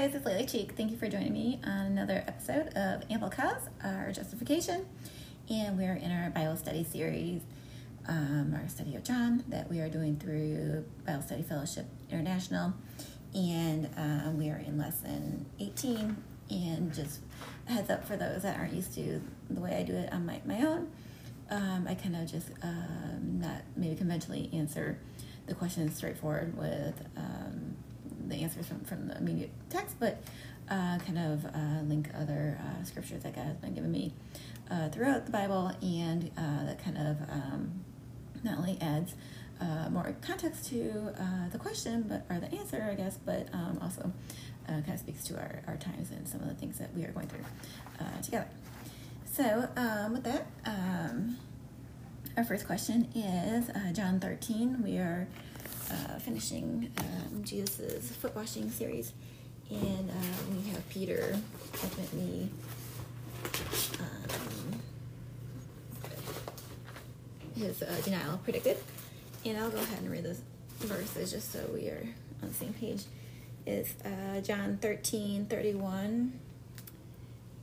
guys, it's Laila Cheek. Thank you for joining me on another episode of Ample Cause, our justification. And we're in our Bible study series, um, our study of John that we are doing through Bible Study Fellowship International. And um, we are in lesson 18. And just heads up for those that aren't used to the way I do it on my, my own, um, I kind of just um, not maybe conventionally answer the questions straightforward with um, the answers from, from the immediate text, but uh, kind of uh, link other uh, scriptures that God has been giving me uh, throughout the Bible, and uh, that kind of um, not only adds uh, more context to the question, but or the answer, I guess, but um, also kind of speaks to our, our times and some of the things that we are going through together. So, um, with that, um, our first question is John 13. We are uh, finishing um, Jesus' foot washing series, and uh, we have Peter ultimately um, his uh, denial predicted. And I'll go ahead and read those verses just so we are on the same page. It's uh, John 13 31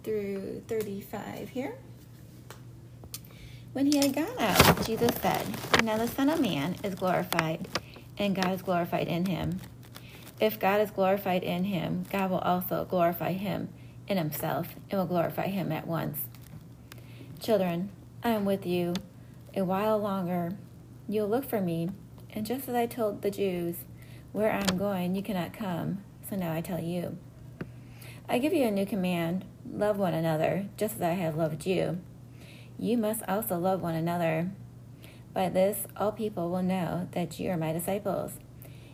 through 35 here. When he had gone out, Jesus said, Now the Son of Man is glorified and God is glorified in him. If God is glorified in him, God will also glorify him in himself and will glorify him at once. Children, I am with you a while longer. You'll look for me, and just as I told the Jews, where I am going, you cannot come, so now I tell you. I give you a new command love one another, just as I have loved you. You must also love one another. By this, all people will know that you are my disciples.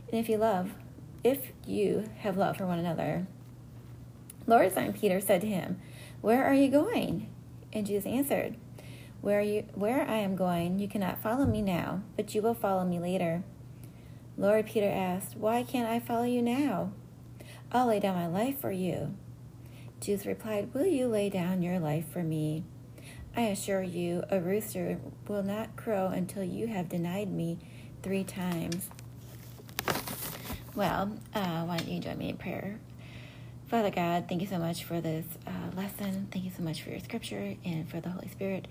And if you love, if you have love for one another. Lord Simon Peter said to him, Where are you going? And Jesus answered, Where you where I am going, you cannot follow me now, but you will follow me later. Lord Peter asked, Why can't I follow you now? I'll lay down my life for you. Jesus replied, Will you lay down your life for me? I assure you, a rooster will not crow until you have denied me three times. Well, uh, why don't you join me in prayer? Father God, thank you so much for this uh, lesson. Thank you so much for your scripture and for the Holy Spirit,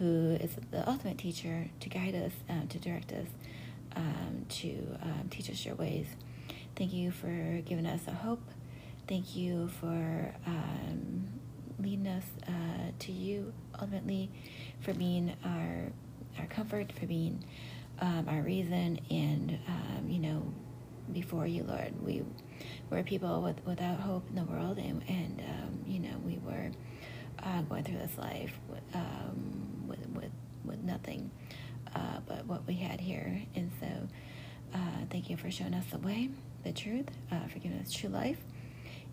who is the ultimate teacher to guide us, um, to direct us, um, to um, teach us your ways. Thank you for giving us a hope. Thank you for um, leading us uh, to you ultimately for being our our comfort, for being um, our reason, and um, you know, before you, Lord, we were people with, without hope in the world, and and um, you know, we were uh, going through this life with um, with, with with nothing uh, but what we had here, and so uh, thank you for showing us the way, the truth, uh, for giving us true life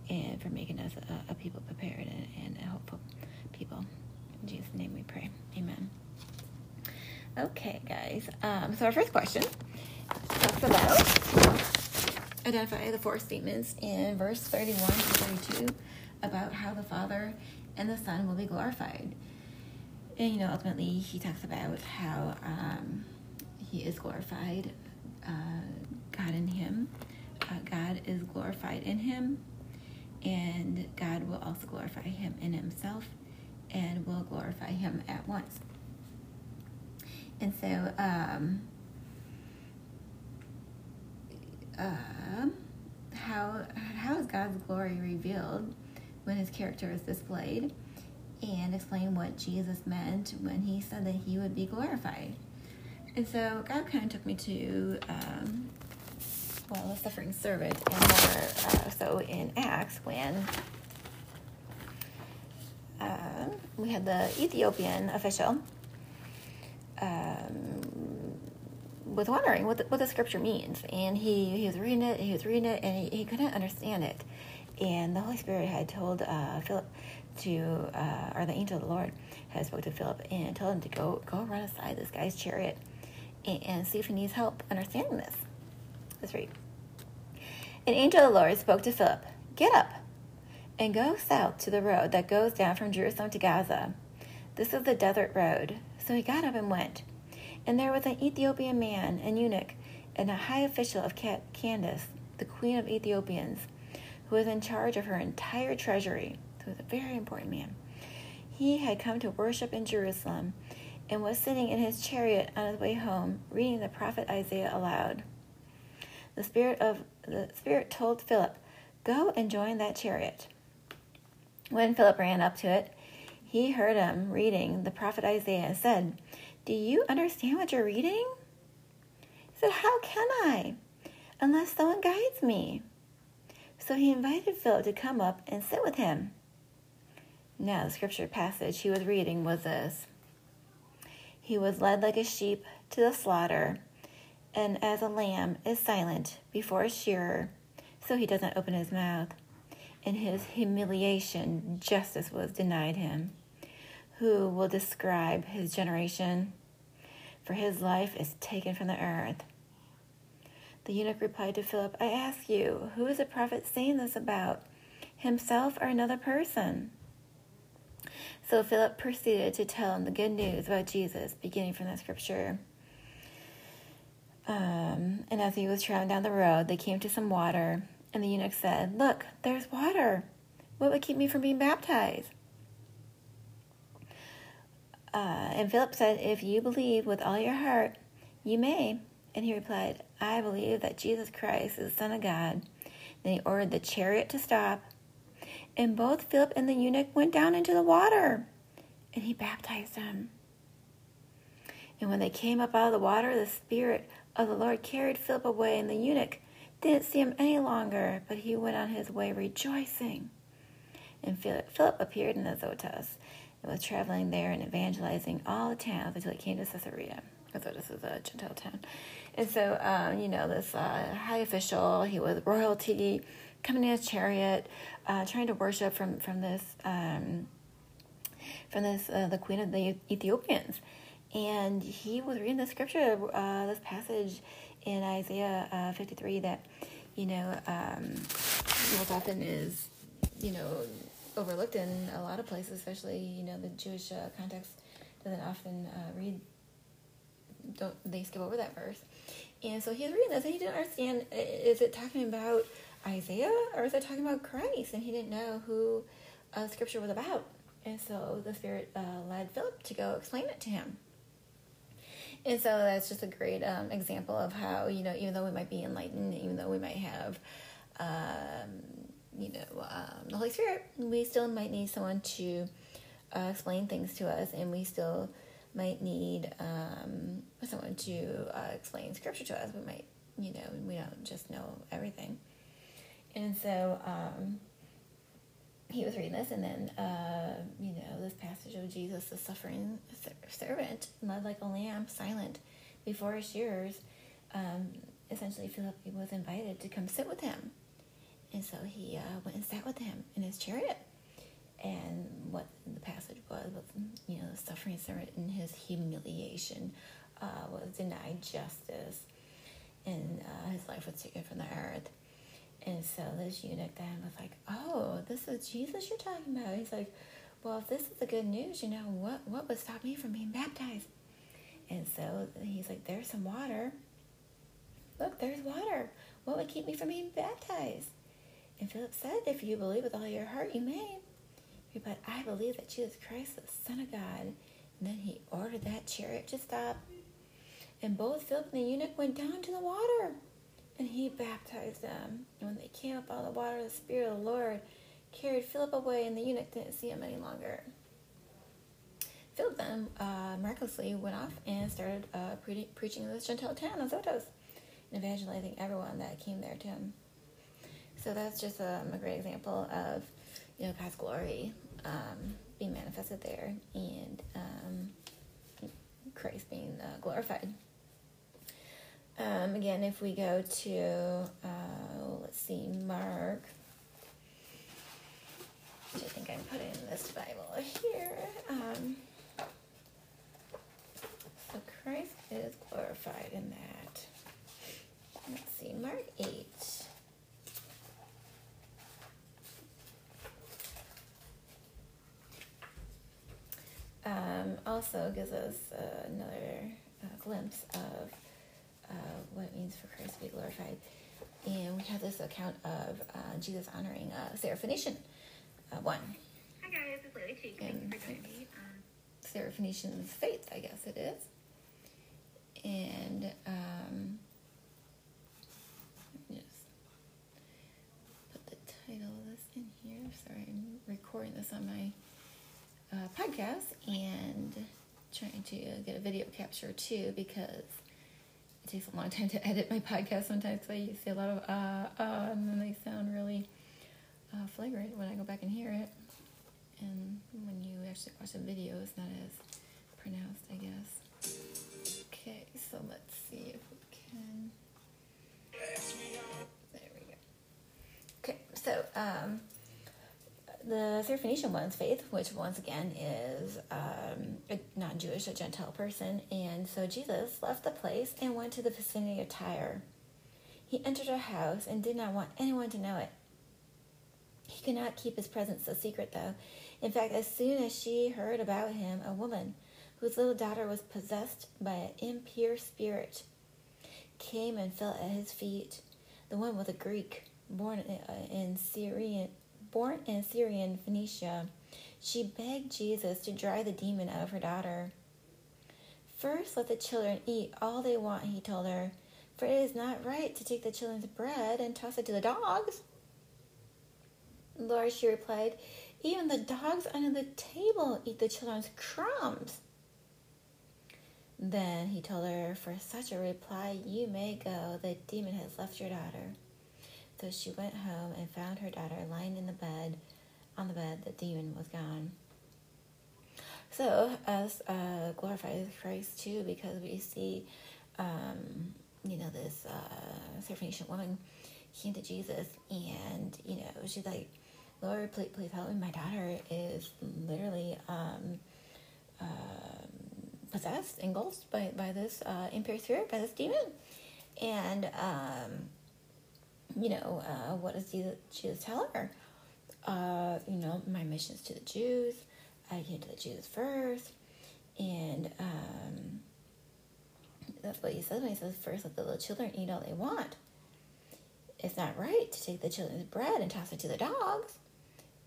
and for making us a, a people prepared and, and, a hopeful people. In Jesus' name we pray. Amen. Okay, guys. Um, so our first question talks about identify the four statements in verse 31 to 32 about how the Father and the Son will be glorified. And, you know, ultimately, he talks about how um, he is glorified, uh, God in him. Uh, God is glorified in him and God will also glorify him in himself and will glorify him at once. And so, um, uh, how how is God's glory revealed when His character is displayed, and explain what Jesus meant when He said that He would be glorified. And so, God kind of took me to um, well, the suffering servant, and more uh, so in Acts when uh, we had the Ethiopian official um, was wondering what the, what the scripture means, and he, he was reading it, he was reading it, and he, he couldn't understand it. And the Holy Spirit had told uh, Philip to, uh, or the angel of the Lord had spoke to Philip and told him to go go run aside this guy's chariot and, and see if he needs help understanding this. Let's read. An angel of the Lord spoke to Philip Get up and go south to the road that goes down from Jerusalem to Gaza. This is the desert road. So he got up and went. And there was an Ethiopian man, an eunuch, and a high official of Candace, the queen of Ethiopians, who was in charge of her entire treasury. So he was a very important man. He had come to worship in Jerusalem and was sitting in his chariot on his way home, reading the prophet Isaiah aloud. The spirit of the spirit told Philip, "Go and join that chariot." When Philip ran up to it, he heard him reading the prophet Isaiah said, Do you understand what you're reading? He said, How can I, unless someone guides me? So he invited Philip to come up and sit with him. Now, the scripture passage he was reading was this He was led like a sheep to the slaughter, and as a lamb is silent before a shearer, so he doesn't open his mouth in his humiliation, justice was denied him. Who will describe his generation? For his life is taken from the earth. The eunuch replied to Philip, I ask you, who is the prophet saying this about? Himself or another person? So Philip proceeded to tell him the good news about Jesus, beginning from the scripture. Um, and as he was traveling down the road, they came to some water. And the eunuch said, Look, there's water. What would keep me from being baptized? Uh, and Philip said, If you believe with all your heart, you may. And he replied, I believe that Jesus Christ is the Son of God. Then he ordered the chariot to stop. And both Philip and the eunuch went down into the water. And he baptized them. And when they came up out of the water, the Spirit of the Lord carried Philip away, and the eunuch didn't see him any longer, but he went on his way rejoicing. And Philip appeared in Azotus and was traveling there and evangelizing all the towns until he came to Caesarea. Azotus is a Gentile town. And so, um, you know, this uh, high official, he was royalty, coming in his chariot, uh, trying to worship from, from this, um, from this, uh, the queen of the Ethiopians. And he was reading the scripture, uh, this passage in Isaiah uh, 53 that, you know, um, most often is, you know, overlooked in a lot of places, especially, you know, the Jewish uh, context doesn't often uh, read, don't, they skip over that verse. And so he's reading this and he didn't understand, is it talking about Isaiah or is it talking about Christ? And he didn't know who uh, scripture was about. And so the Spirit uh, led Philip to go explain it to him. And so that's just a great um, example of how, you know, even though we might be enlightened, even though we might have, um, you know, um, the Holy Spirit, we still might need someone to uh, explain things to us, and we still might need um, someone to uh, explain Scripture to us. We might, you know, we don't just know everything. And so, um, he was reading this, and then uh, you know this passage of Jesus, the suffering servant, led like a lamb, silent before his shearers. Um, essentially, Philip was invited to come sit with him, and so he uh, went and sat with him in his chariot. And what the passage was was, you know, the suffering servant in his humiliation uh, was denied justice, and uh, his life was taken from the earth. And so this eunuch then was like, Oh, this is Jesus you're talking about. He's like, Well, if this is the good news, you know, what, what would stop me from being baptized? And so he's like, There's some water. Look, there's water. What would keep me from being baptized? And Philip said, If you believe with all your heart, you may. He But I believe that Jesus Christ is the Son of God. And then he ordered that chariot to stop. And both Philip and the eunuch went down to the water and he baptized them. And when they came up out of the water, the Spirit of the Lord carried Philip away, and the eunuch didn't see him any longer. Philip then uh, miraculously went off and started uh, pre- preaching in this Gentile town of Azotus and evangelizing everyone that came there to him. So that's just um, a great example of you know God's glory um, being manifested there and um, Christ being uh, glorified. Um, again, if we go to, uh, let's see, Mark, which I think I'm putting in this Bible here. Um, so Christ is glorified in that. Let's see, Mark 8. Um, also gives us uh, another uh, glimpse of uh, what it means for Christ to be glorified. and we have this account of uh, Jesus honoring uh, Syrophoenician uh, one. Hi guys, it's Lily Cheek. You for joining me. Um, Syrophoenician's faith, I guess it is. And um, let me just put the title of this in here. Sorry, I'm recording this on my uh, podcast and trying to get a video capture too because it takes a long time to edit my podcast sometimes. So you see a lot of uh, uh, and then they sound really uh, flagrant when I go back and hear it. And when you actually watch a video, it's not as pronounced, I guess. Okay, so let's see if we can. There we go. Okay, so um, the Syrophoenician one's faith, which once again is um, a non Jewish, a Gentile person. And so Jesus left the place and went to the vicinity of Tyre. He entered a house and did not want anyone to know it. He could not keep his presence a secret, though. In fact, as soon as she heard about him, a woman whose little daughter was possessed by an impure spirit came and fell at his feet. The woman was a Greek, born in Syrian, born in Syrian Phoenicia. She begged Jesus to drive the demon out of her daughter. First, let the children eat all they want, he told her, for it is not right to take the children's bread and toss it to the dogs. Lord, she replied, even the dogs under the table eat the children's crumbs. Then he told her, For such a reply, you may go. The demon has left your daughter. So she went home and found her daughter lying in the bed. On the bed, the demon was gone. So, us uh, glorifies Christ too, because we see, um, you know, this uh, Syrophoenician woman came to Jesus, and you know, she's like, "Lord, please, please help me. My daughter is literally um, uh, possessed, engulfed by by this uh, impure spirit, by this demon." And um, you know, uh, what does Jesus, tell her? Uh, you know, my mission is to the Jews. I came to the Jews first. And um, that's what he says when he says, first let the little children eat all they want. It's not right to take the children's bread and toss it to the dogs.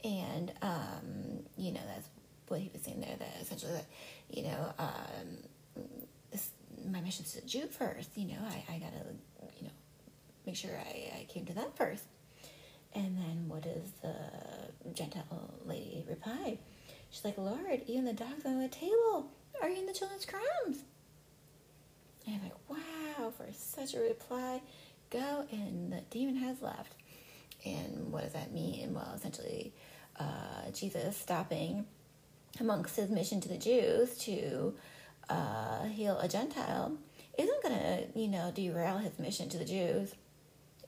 And, um, you know, that's what he was saying there, that essentially that, you know, um, this, my mission is to the Jew first. You know, I, I got to, make sure I, I came to them first. And then what does the Gentile lady reply? She's like, Lord, even the dogs on the table are eating the children's crumbs. And I'm like, wow, for such a reply, go and the demon has left. And what does that mean? Well, essentially, uh, Jesus stopping amongst his mission to the Jews to uh, heal a Gentile isn't going to, you know, derail his mission to the Jews.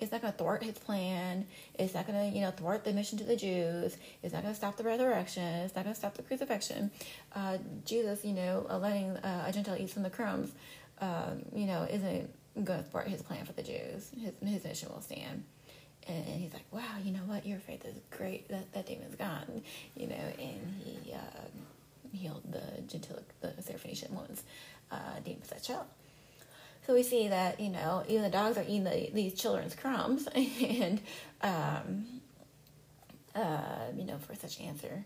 It's not going to thwart his plan. It's not going to, you know, thwart the mission to the Jews. It's not going to stop the resurrection. It's not going to stop the crucifixion. Uh, Jesus, you know, uh, letting uh, a Gentile eat from the crumbs, um, you know, isn't going to thwart his plan for the Jews. His, his mission will stand. And he's like, wow, you know what? Your faith is great. That, that demon's gone, you know, and he um, healed the Gentile, the Syrophoenician woman's uh, demon possessed child. So we see that you know even the dogs are eating the, these children's crumbs, and um, uh, you know for such answer,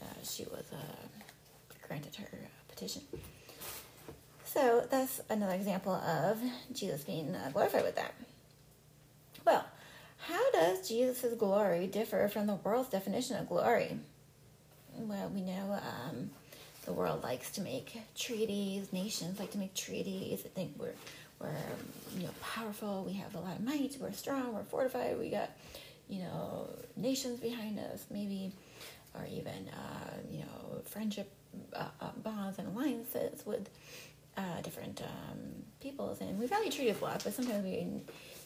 uh, she was uh, granted her petition. So that's another example of Jesus being uh, glorified with that. Well, how does Jesus' glory differ from the world's definition of glory? Well, we know um, the world likes to make treaties. Nations like to make treaties. I think we're we're you know powerful. We have a lot of might. We're strong. We're fortified. We got you know nations behind us, maybe, or even uh, you know friendship uh, uh, bonds and alliances with uh, different um, peoples. And we value treaties of love, but sometimes we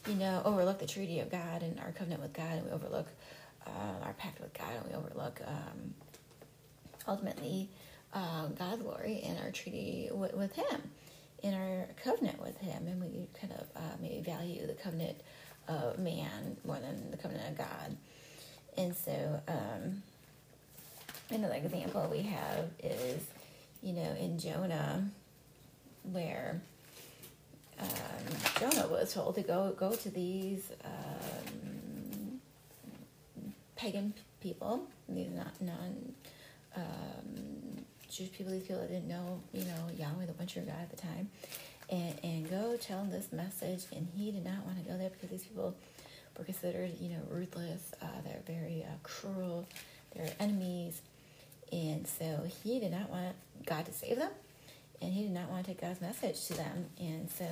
you know overlook the treaty of God and our covenant with God, and we overlook uh, our pact with God, and we overlook um, ultimately uh, God's glory in our treaty with, with Him, in our covenant with Him, and we kind of uh, maybe value the covenant of man more than the covenant of God. And so, um, another example we have is, you know, in Jonah, where um, Jonah was told to go go to these um, pagan people, these not non um, Jewish people, these people that didn't know, you know, Yahweh, the one true God at the time, and and go tell them this message. And he did not want to go there because these people were considered, you know, ruthless. Uh, they're very uh, cruel. They're enemies, and so he did not want God to save them, and he did not want to take God's message to them, and so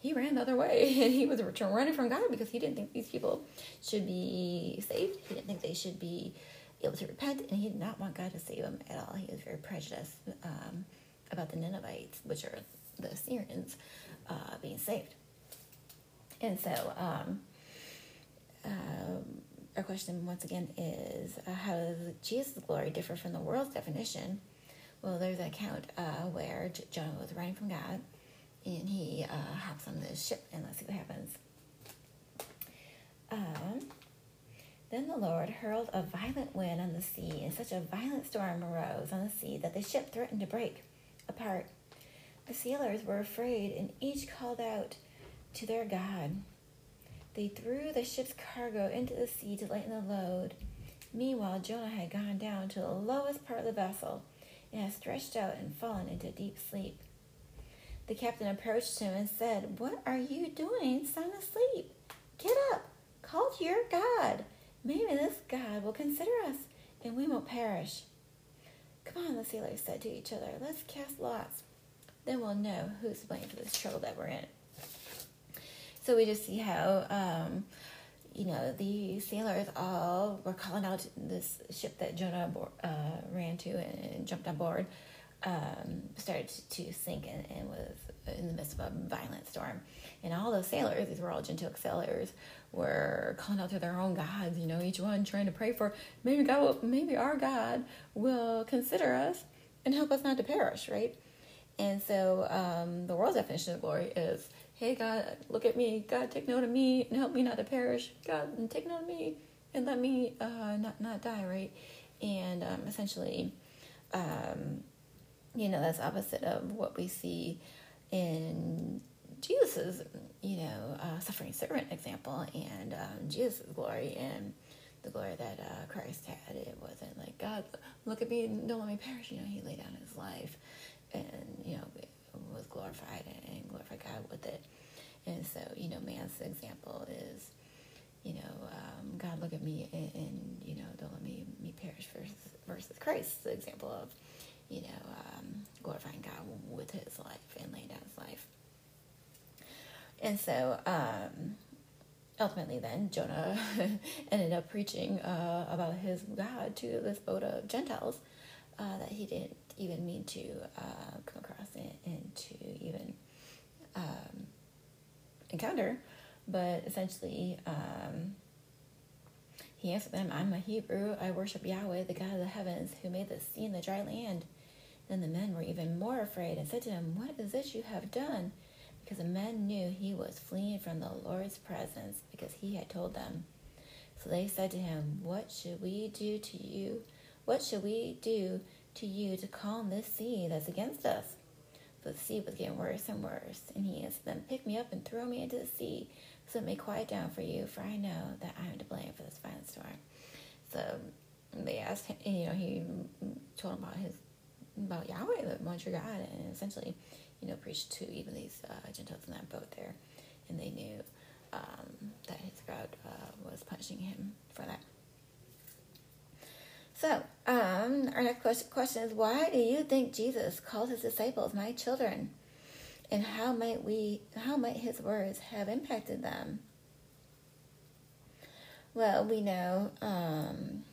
he ran the other way and he was running from God because he didn't think these people should be saved. He didn't think they should be able to repent, and he did not want God to save him at all. He was very prejudiced um, about the Ninevites, which are the Assyrians, uh, being saved. And so, um, uh, our question once again is uh, how does Jesus' glory differ from the world's definition? Well, there's an account uh, where J- Jonah was running from God and he uh, hops on this ship, and let's see what happens. Um, then the Lord hurled a violent wind on the sea, and such a violent storm arose on the sea that the ship threatened to break apart. The sailors were afraid, and each called out to their God. They threw the ship's cargo into the sea to lighten the load. Meanwhile, Jonah had gone down to the lowest part of the vessel and had stretched out and fallen into deep sleep. The captain approached him and said, What are you doing sound asleep? Get up, call to your God. Maybe this God will consider us and we won't perish. Come on, the sailors said to each other, let's cast lots. Then we'll know who's blame for this trouble that we're in. So we just see how, um, you know, the sailors all were calling out this ship that Jonah uh, ran to and, and jumped on board um, started to sink and, and, was in the midst of a violent storm. And all those sailors, these were all Gentile sailors, were calling out to their own gods, you know, each one trying to pray for maybe God, maybe our God will consider us and help us not to perish, right? And so um, the world's definition of glory is, hey, God, look at me. God, take note of me and help me not to perish. God, take note of me and let me uh, not, not die, right? And um, essentially, um, you know, that's opposite of what we see in Jesus's, you know, uh, suffering servant example and um, Jesus' glory and the glory that uh, Christ had. It wasn't like, God, look at me, and don't let me perish. You know, he laid down his life and, you know, was glorified and glorified God with it. And so, you know, man's example is, you know, um, God, look at me and, and, you know, don't let me, me perish versus, versus Christ's example of, you know, um, glorifying God with his life and laying down his life. And so, um, ultimately, then Jonah ended up preaching uh, about his God to this boat of Gentiles uh, that he didn't even mean to uh, come across and, and to even um, encounter. But essentially, um, he answered them, I'm a Hebrew. I worship Yahweh, the God of the heavens, who made the sea and the dry land. Then the men were even more afraid and said to him, What is this you have done? Because the men knew he was fleeing from the Lord's presence because he had told them. So they said to him, What should we do to you? What should we do to you to calm this sea that's against us? But the sea was getting worse and worse. And he answered them, Pick me up and throw me into the sea, so it may quiet down for you, for I know that I am to blame for this violent storm. So they asked him, you know, he told them about his about Yahweh, the one true God, and essentially, you know, preached to even these uh, Gentiles in that boat there, and they knew um, that his crowd uh, was punishing him for that. So, um, our next question, question is why do you think Jesus called his disciples my children? And how might we how might his words have impacted them? Well, we know um,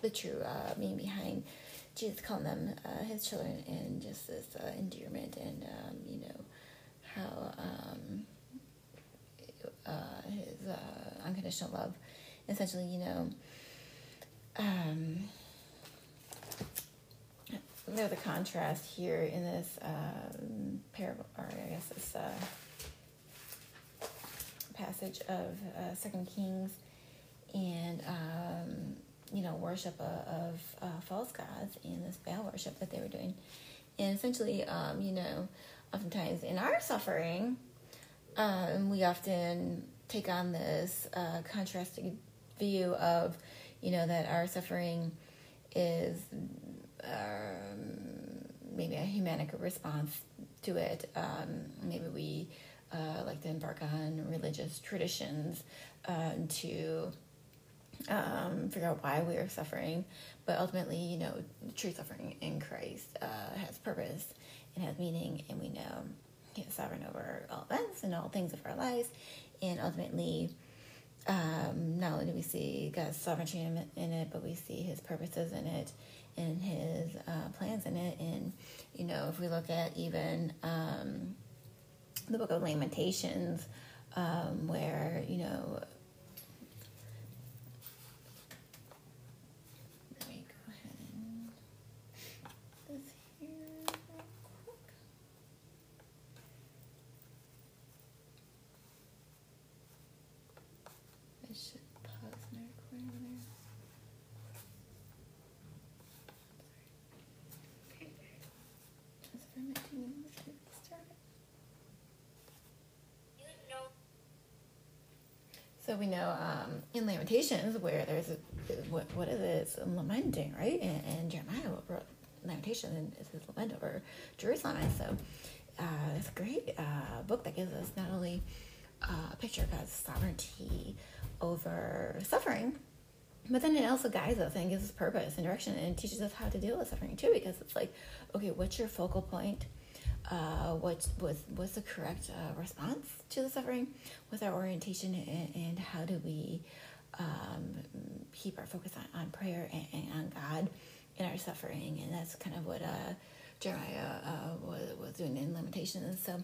the true uh, meaning behind Jesus calling them uh, his children and just this uh, endearment and um, you know how um, uh, his uh, unconditional love. Essentially you know um, there's a contrast here in this um, parable or I guess this uh, passage of uh, Second Kings and um, you know, worship of, of uh, false gods and this Baal worship that they were doing. And essentially, um, you know, oftentimes in our suffering, um, we often take on this uh, contrasting view of, you know, that our suffering is um, maybe a humanic response to it. Um, maybe we uh, like to embark on religious traditions uh, to um, figure out why we are suffering. But ultimately, you know, true suffering in Christ uh, has purpose and has meaning, and we know He is sovereign over all events and all things of our lives. And ultimately, um, not only do we see God's sovereignty in, it, but we see His purposes in it and His uh, plans in it. And, you know, if we look at even um, the book of Lamentations, um, where, you know, let me go ahead and this here real quick. I should pause my recording there. Okay. Just for my two minutes to get started. We know um, in Lamentations where there's a, what what is it? It's lamenting, right? And, and Jeremiah wrote Lamentation and it's his lament over Jerusalem. And so uh, it's a great uh, book that gives us not only uh, a picture of God's sovereignty over suffering, but then it also guides us and gives us purpose and direction and teaches us how to deal with suffering too. Because it's like, okay, what's your focal point? Uh, what's, what's, what's the correct uh, response to the suffering, with our orientation, and, and how do we um, keep our focus on, on prayer and, and on God in our suffering. And that's kind of what uh, Jeremiah uh, was, was doing in Lamentations. So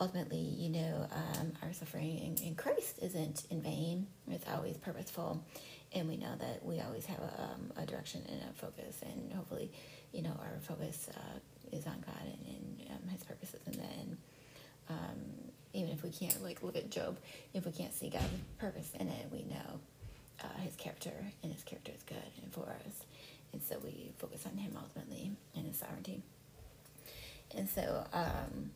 ultimately, you know, um, our suffering in, in Christ isn't in vain, it's always purposeful. And we know that we always have a, um, a direction and a focus, and hopefully, you know, our focus uh, is on God and, and um, His purposes in. And um, even if we can't like look at Job, if we can't see God's purpose in it, we know uh, His character, and His character is good and for us. And so we focus on Him ultimately and His sovereignty. And so, um,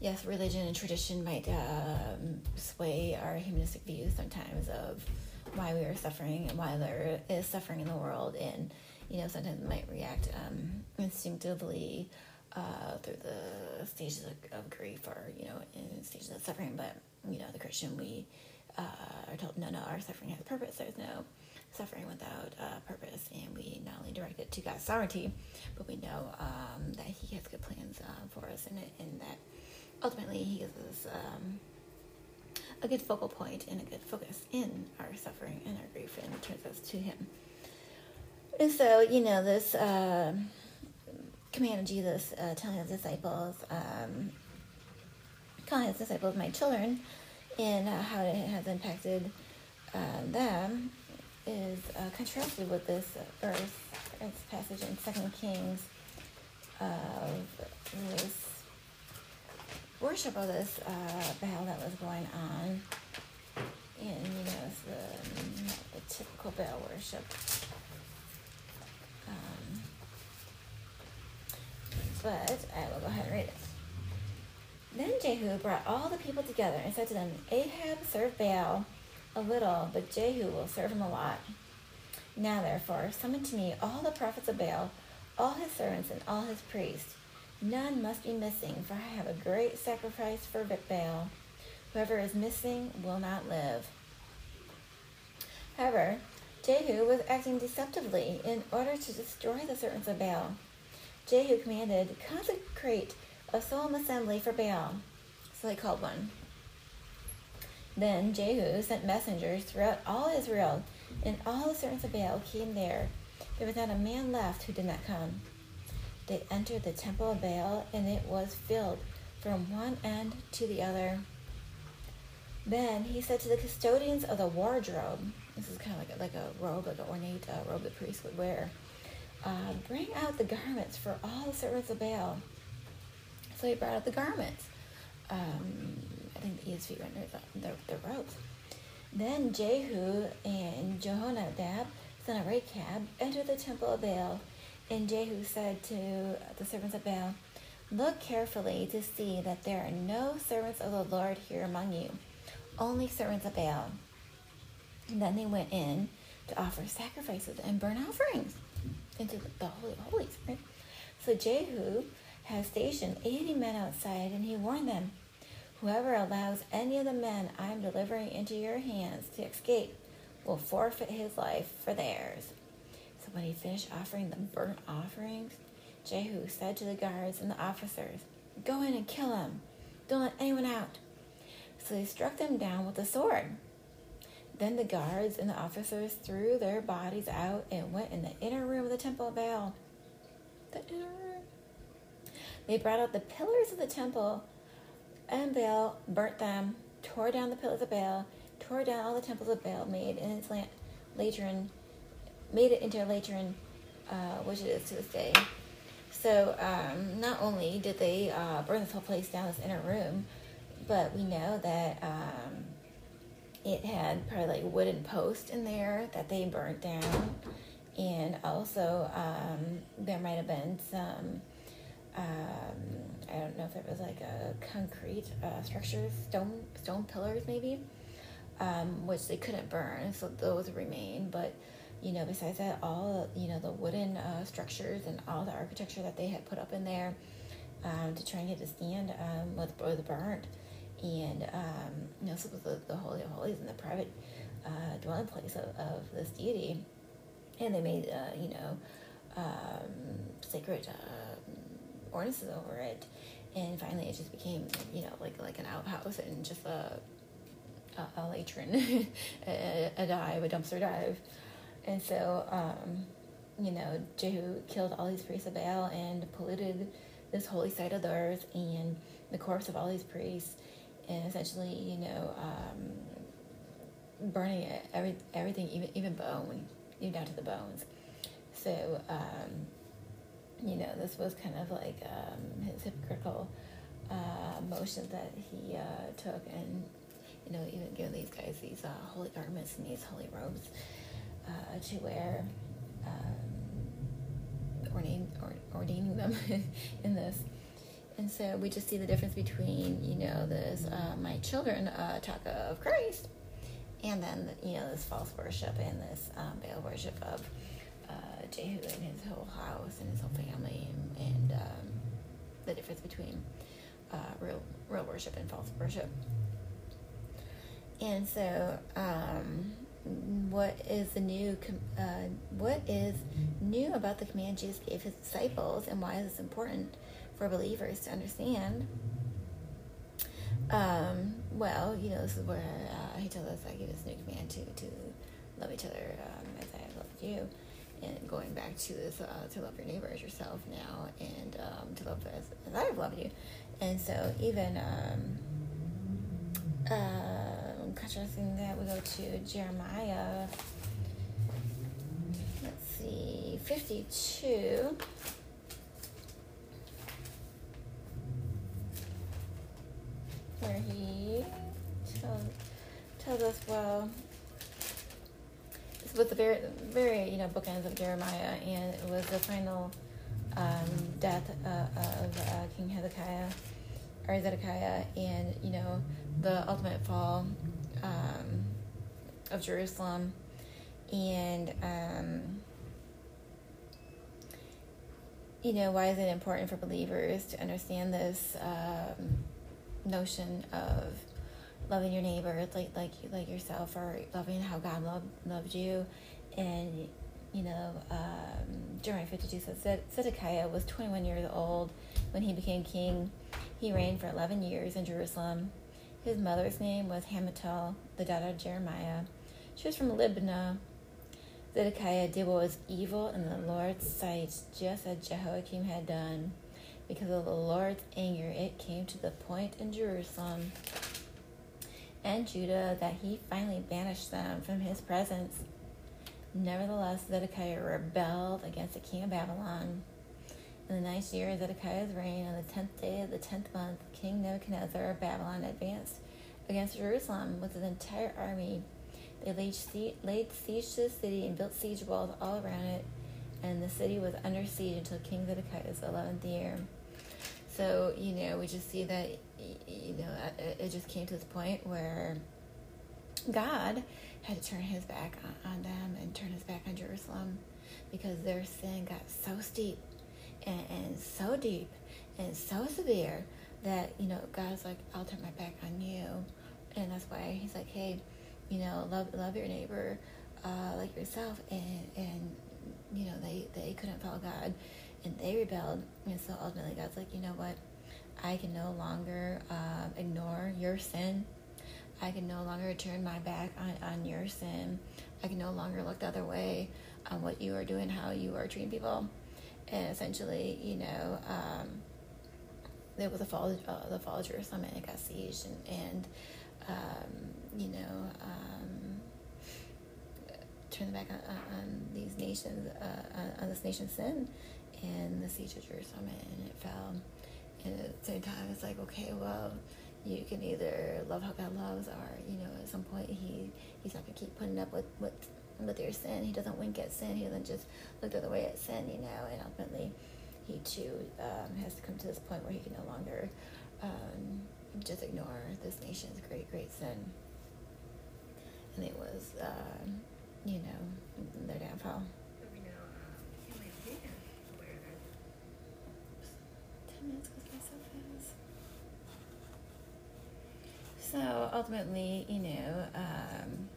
yes, religion and tradition might um, sway our humanistic views sometimes of why we are suffering and why there is suffering in the world. And, you know, sometimes might react um, instinctively uh, through the stages of, of grief or, you know, in stages of suffering. But, you know, the Christian, we uh, are told, no, no, our suffering has purpose. There's no suffering without uh, purpose. And we not only direct it to God's sovereignty, but we know um, that He has good plans uh, for us and, and that ultimately He gives us um, a good focal point and a good focus in our suffering and our grief and turns us to Him. And so, you know, this uh, command of Jesus uh, telling his disciples, um, calling his disciples my children, and uh, how it has impacted uh, them is uh, contrasted with this passage in Second Kings of this worship of this uh, Baal that was going on. And, you know, it's the, the typical Baal worship. Um, but I will go ahead and read it. Then Jehu brought all the people together and said to them, Ahab served Baal a little, but Jehu will serve him a lot. Now therefore, summon to me all the prophets of Baal, all his servants, and all his priests. None must be missing, for I have a great sacrifice for Baal. Whoever is missing will not live. However, Jehu was acting deceptively in order to destroy the servants of Baal. Jehu commanded, Consecrate a solemn assembly for Baal. So they called one. Then Jehu sent messengers throughout all Israel, and all the servants of Baal came there. There was not a man left who did not come. They entered the temple of Baal, and it was filled from one end to the other. Then he said to the custodians of the wardrobe, this is kind of like a, like a robe, like an ornate uh, robe the priest would wear, uh, bring out the garments for all the servants of Baal. So he brought out the garments. Um, I think the ESV renders the, the, the robes. Then Jehu and Jehonadab, son of Rechab, entered the temple of Baal. And Jehu said to the servants of Baal, Look carefully to see that there are no servants of the Lord here among you, only servants of Baal. And then they went in to offer sacrifices and burnt offerings into the Holy of Holies. Right? So Jehu has stationed 80 men outside, and he warned them Whoever allows any of the men I am delivering into your hands to escape will forfeit his life for theirs. So when he finished offering the burnt offerings, Jehu said to the guards and the officers, Go in and kill him. Don't let anyone out. So they struck them down with the sword. Then the guards and the officers threw their bodies out and went in the inner room of the temple of Baal. The inner room. They brought out the pillars of the temple, and Baal burnt them, tore down the pillars of Baal, tore down all the temples of Baal made in its latrine, made it into a latrine, uh, which it is to this day. So um, not only did they uh, burn this whole place down, this inner room, but we know that um, it had probably like wooden posts in there that they burnt down, and also um, there might have been some. Um, I don't know if it was like a concrete uh, structure, stone stone pillars maybe, um, which they couldn't burn, so those remain. But you know, besides that, all you know the wooden uh, structures and all the architecture that they had put up in there um, to try and get to stand um, with burnt, and um, you know, so the, the holy of holies and the private uh, dwelling place of, of this deity, and they made uh, you know um, sacred uh, ordinances over it, and finally it just became you know like like an outhouse and just a a, a a, a dive, a dumpster dive. And so, um, you know, Jehu killed all these priests of Baal and polluted this holy site of theirs and the corpse of all these priests, and essentially, you know, um, burning every, everything, even even bone, even down to the bones. So, um, you know, this was kind of like um, his hypocritical uh, motion that he uh, took, and you know, even giving these guys these uh, holy garments and these holy robes uh, to wear, um, or, ordaining them in this. And so we just see the difference between, you know, this uh, my children uh, talk of Christ, and then you know this false worship and this um, Baal worship of uh, Jehu and his whole house and his whole family, and, and um, the difference between uh, real real worship and false worship. And so um, what is the new uh, what is new about the command Jesus gave his disciples, and why is this important for believers to understand? Um, well, you know, this is where uh, he tells us, "I give this new command to to love each other um, as I have loved you." And going back to this, uh, to love your neighbor as yourself now, and um, to love as, as I have loved you. And so, even um, uh, contrasting that, we go to Jeremiah. Let's see, 52. Where he tells, tells us, well, this was the very, very, you know, bookends of Jeremiah, and it was the final um, death uh, of uh, King Hezekiah, or Zedekiah, and, you know, the ultimate fall um, of Jerusalem, and um, you know why is it important for believers to understand this um, notion of loving your neighbor like like like yourself, or loving how God loved loved you, and you know um, Jeremiah fifty two says Zedekiah was twenty one years old when he became king. He reigned for eleven years in Jerusalem. His mother's name was Hamutal, the daughter of Jeremiah. She was from Libnah. Zedekiah did what was evil in the Lord's sight, just as Jehoiakim had done. Because of the Lord's anger, it came to the point in Jerusalem and Judah that he finally banished them from his presence. Nevertheless, Zedekiah rebelled against the king of Babylon. In the ninth year of Zedekiah's reign, on the tenth day of the tenth month, King Nebuchadnezzar of Babylon advanced against Jerusalem with his entire army. They laid siege, laid siege to the city and built siege walls all around it, and the city was under siege until King Zedekiah's eleventh year. So, you know, we just see that, you know, it just came to this point where God had to turn his back on, on them and turn his back on Jerusalem because their sin got so steep and, and so deep and so severe that, you know, God's like, I'll turn my back on you. And that's why he's like, hey, you know, love love your neighbor uh, like yourself. And, and, you know, they, they couldn't follow God and they rebelled. And so ultimately God's like, you know what? I can no longer uh, ignore your sin. I can no longer turn my back on, on your sin. I can no longer look the other way on what you are doing, how you are treating people. And essentially, you know, um, there was a fall, uh, the fall of Jerusalem and it got sieged and, and um, you know, um, turn the back on, on these nations, uh, on, on, this nation's sin and the siege of Jerusalem and it fell. And at the same time, it's like, okay, well, you can either love how God loves, or you know, at some point he he's not gonna keep putting up with with with your sin. He doesn't wink at sin. He doesn't just look the other way at sin, you know. And ultimately, he too um, has to come to this point where he can no longer um, just ignore this nation's great, great sin. And it was, uh, you know, their downfall. Minutes so ultimately, you know, um,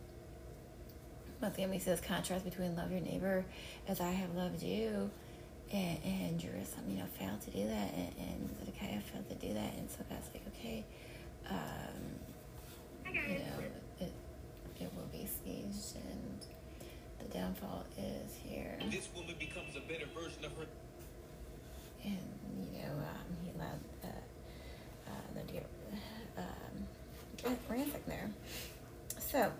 see this contrast between love your neighbor as I have loved you, and, and Jerusalem, you know, failed to do that, and, and Zedekiah failed to do that, and so God's like, okay, um, you know, it, it will be sieged, and the downfall is here. This woman becomes a better version of her. And, you know, um, he allowed uh, uh, the deer um, ransack there. So,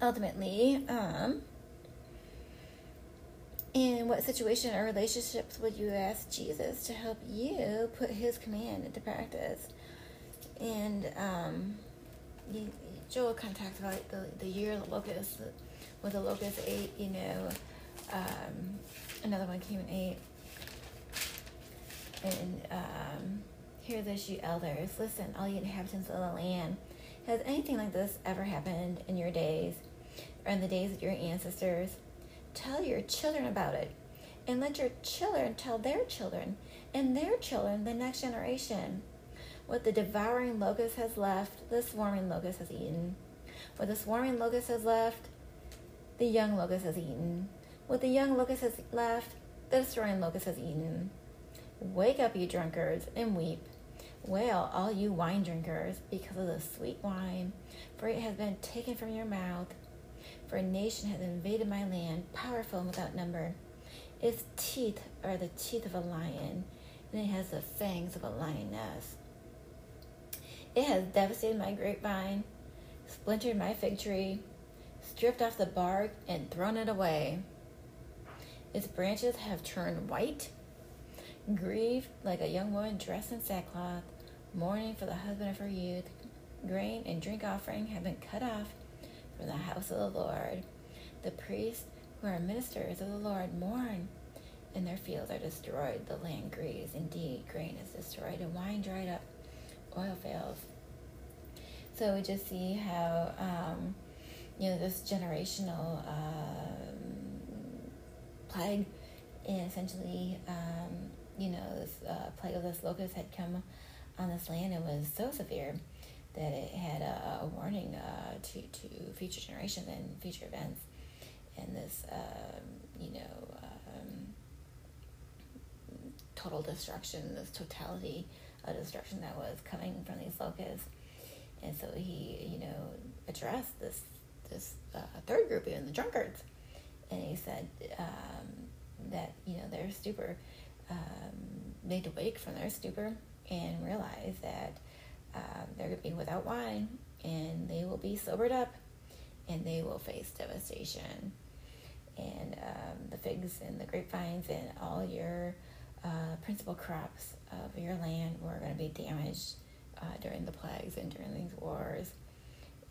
ultimately, um, in what situation or relationships would you ask Jesus to help you put his command into practice? And um, you, Joel kind of talked about the, the year of the locust, when the locust ate, you know, um, another one came and ate. And um, hear this, you elders. Listen, all you inhabitants of the land. Has anything like this ever happened in your days or in the days of your ancestors? Tell your children about it, and let your children tell their children, and their children, the next generation. What the devouring locust has left, the swarming locust has eaten. What the swarming locust has left, the young locust has eaten. What the young locust has left, the destroying locust has eaten. Wake up, you drunkards, and weep. Wail, all you wine drinkers, because of the sweet wine, for it has been taken from your mouth. For a nation has invaded my land, powerful and without number. Its teeth are the teeth of a lion, and it has the fangs of a lioness. It has devastated my grapevine, splintered my fig tree, stripped off the bark, and thrown it away. Its branches have turned white grieved like a young woman dressed in sackcloth, mourning for the husband of her youth. Grain and drink offering have been cut off from the house of the Lord. The priests who are ministers of the Lord mourn, and their fields are destroyed. The land grieves. Indeed, grain is destroyed, and wine dried up, oil fails. So we just see how, um, you know, this generational um, plague and essentially um, you know, this uh, plague of this locust had come on this land. It was so severe that it had a, a warning uh, to, to future generations and future events. And this, um, you know, um, total destruction, this totality of destruction that was coming from these locusts. And so he, you know, addressed this this uh, third group, even the drunkards, and he said um, that you know they're stupor um, need to wake from their stupor and realize that um, they're going to be without wine and they will be sobered up and they will face devastation. And um, the figs and the grapevines and all your uh, principal crops of your land were going to be damaged uh, during the plagues and during these wars.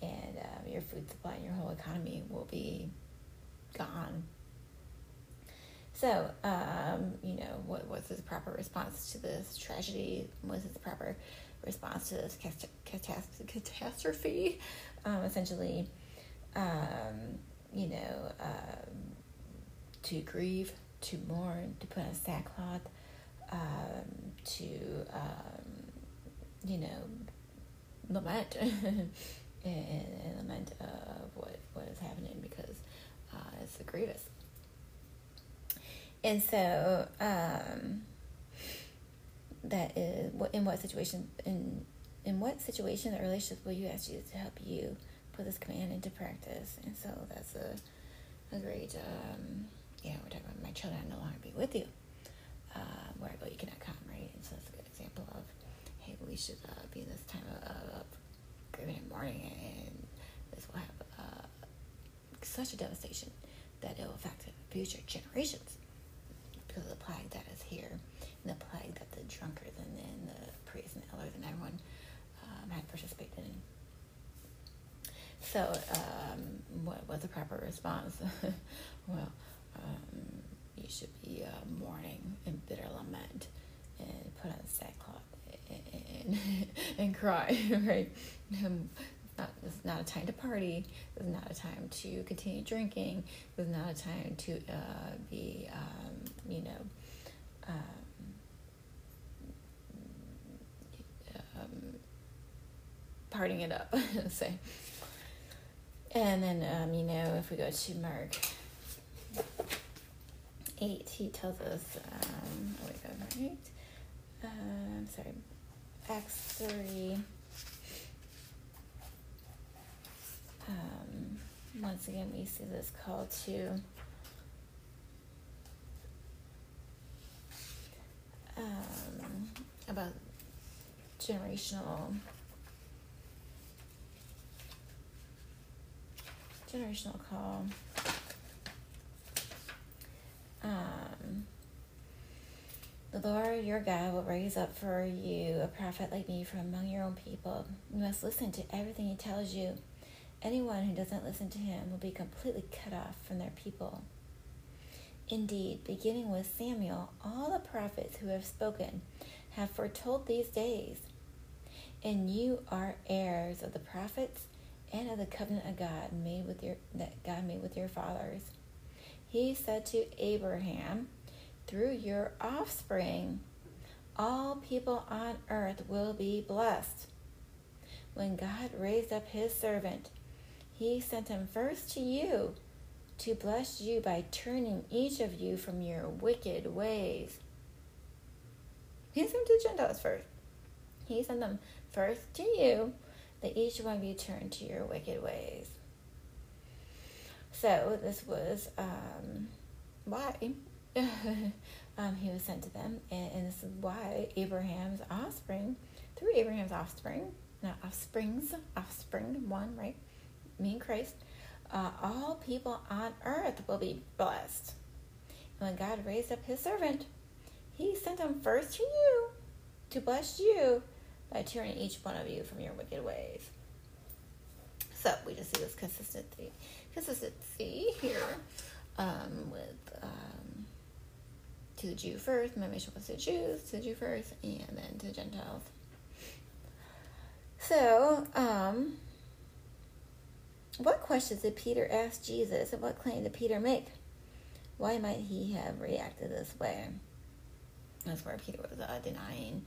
And uh, your food supply and your whole economy will be gone So, um, you know, what was his proper response to this tragedy? Was his proper response to this catastrophe? Um, essentially, um, you know, um, to grieve, to mourn, to put on sackcloth, um, to, um, you know, lament and, and, lament of what, what is happening because uh, it's a grievous. And so, um, that is what in what situation in in what situation or relationship will you ask Jesus to help you put this command into practice? And so that's a a great um, yeah we're talking about my children no longer be with you. Uh, where I go you cannot come right, and so that's a good example of hey we should uh, be in this time of, of grieving and mourning, and this will have uh, such a devastation that it will affect future generations because of the plague that is here and the plague that the drunkards and, and the priests and elders and everyone um, had participated in. So, um, what was the proper response? well, um, you should be uh, mourning and bitter lament and put on sackcloth and, and, and cry, right? Um, not, is not a time to party. Is not a time to continue drinking. Is not a time to uh, be, um, you know, um, um, partying it up, say. And then, um, you know, if we go to Mark 8, he tells us, um, oh, wait, go, right? Um, sorry, Acts 3. Um, once again, we see this call to um, about generational generational call. Um, the Lord your God will raise up for you a prophet like me from among your own people. You must listen to everything he tells you. Anyone who doesn't listen to him will be completely cut off from their people. Indeed, beginning with Samuel, all the prophets who have spoken have foretold these days. And you are heirs of the prophets and of the covenant of God made with your that God made with your fathers. He said to Abraham, through your offspring, all people on earth will be blessed. When God raised up his servant, he sent him first to you to bless you by turning each of you from your wicked ways. He sent them to the Gentiles first. He sent them first to you, that each one of you turn to your wicked ways. So this was um, why um, he was sent to them, and, and this is why Abraham's offspring, through Abraham's offspring, not offsprings, offspring one, right? Me and Christ uh, all people on earth will be blessed. And when God raised up his servant, he sent him first to you to bless you by turning each one of you from your wicked ways. So we just see this consistency, consistency here um, with um, to the Jew first. My mission was to the Jews, to the Jew first, and then to the Gentiles. So, um, what questions did Peter ask Jesus, and what claim did Peter make? Why might he have reacted this way? That's where Peter was uh, denying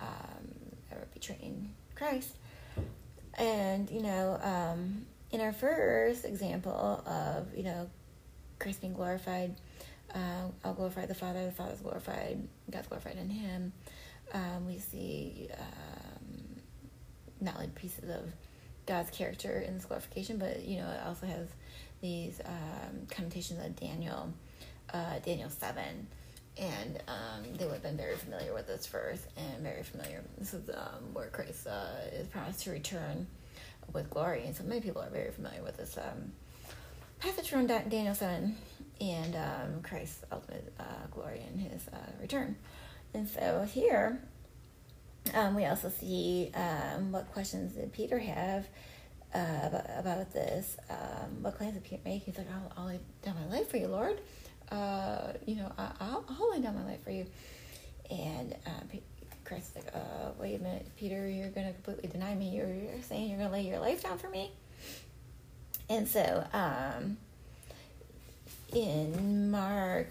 um, or betraying Christ. And, you know, um, in our first example of, you know, Christ being glorified, uh, I'll glorify the Father, the Father's glorified, God's glorified in Him. Um, we see um, not only pieces of God's character in this glorification, but you know it also has these um, connotations of Daniel, uh, Daniel seven, and um, they would have been very familiar with this verse and very familiar. This is um, where Christ uh, is promised to return with glory, and so many people are very familiar with this um, passage from Daniel seven and um, Christ's ultimate uh, glory in His uh, return. And so here um, we also see um, what questions did Peter have uh, about, about, this. Um, what claims did Peter make? He's like, I'll, I'll lay down my life for you, Lord. uh, you know, I, I'll, I'll lay down my life for you. And uh, Christ's like, uh, wait a minute, Peter, you're going to completely deny me. You're, you're saying you're going to lay your life down for me? And so, um, in Mark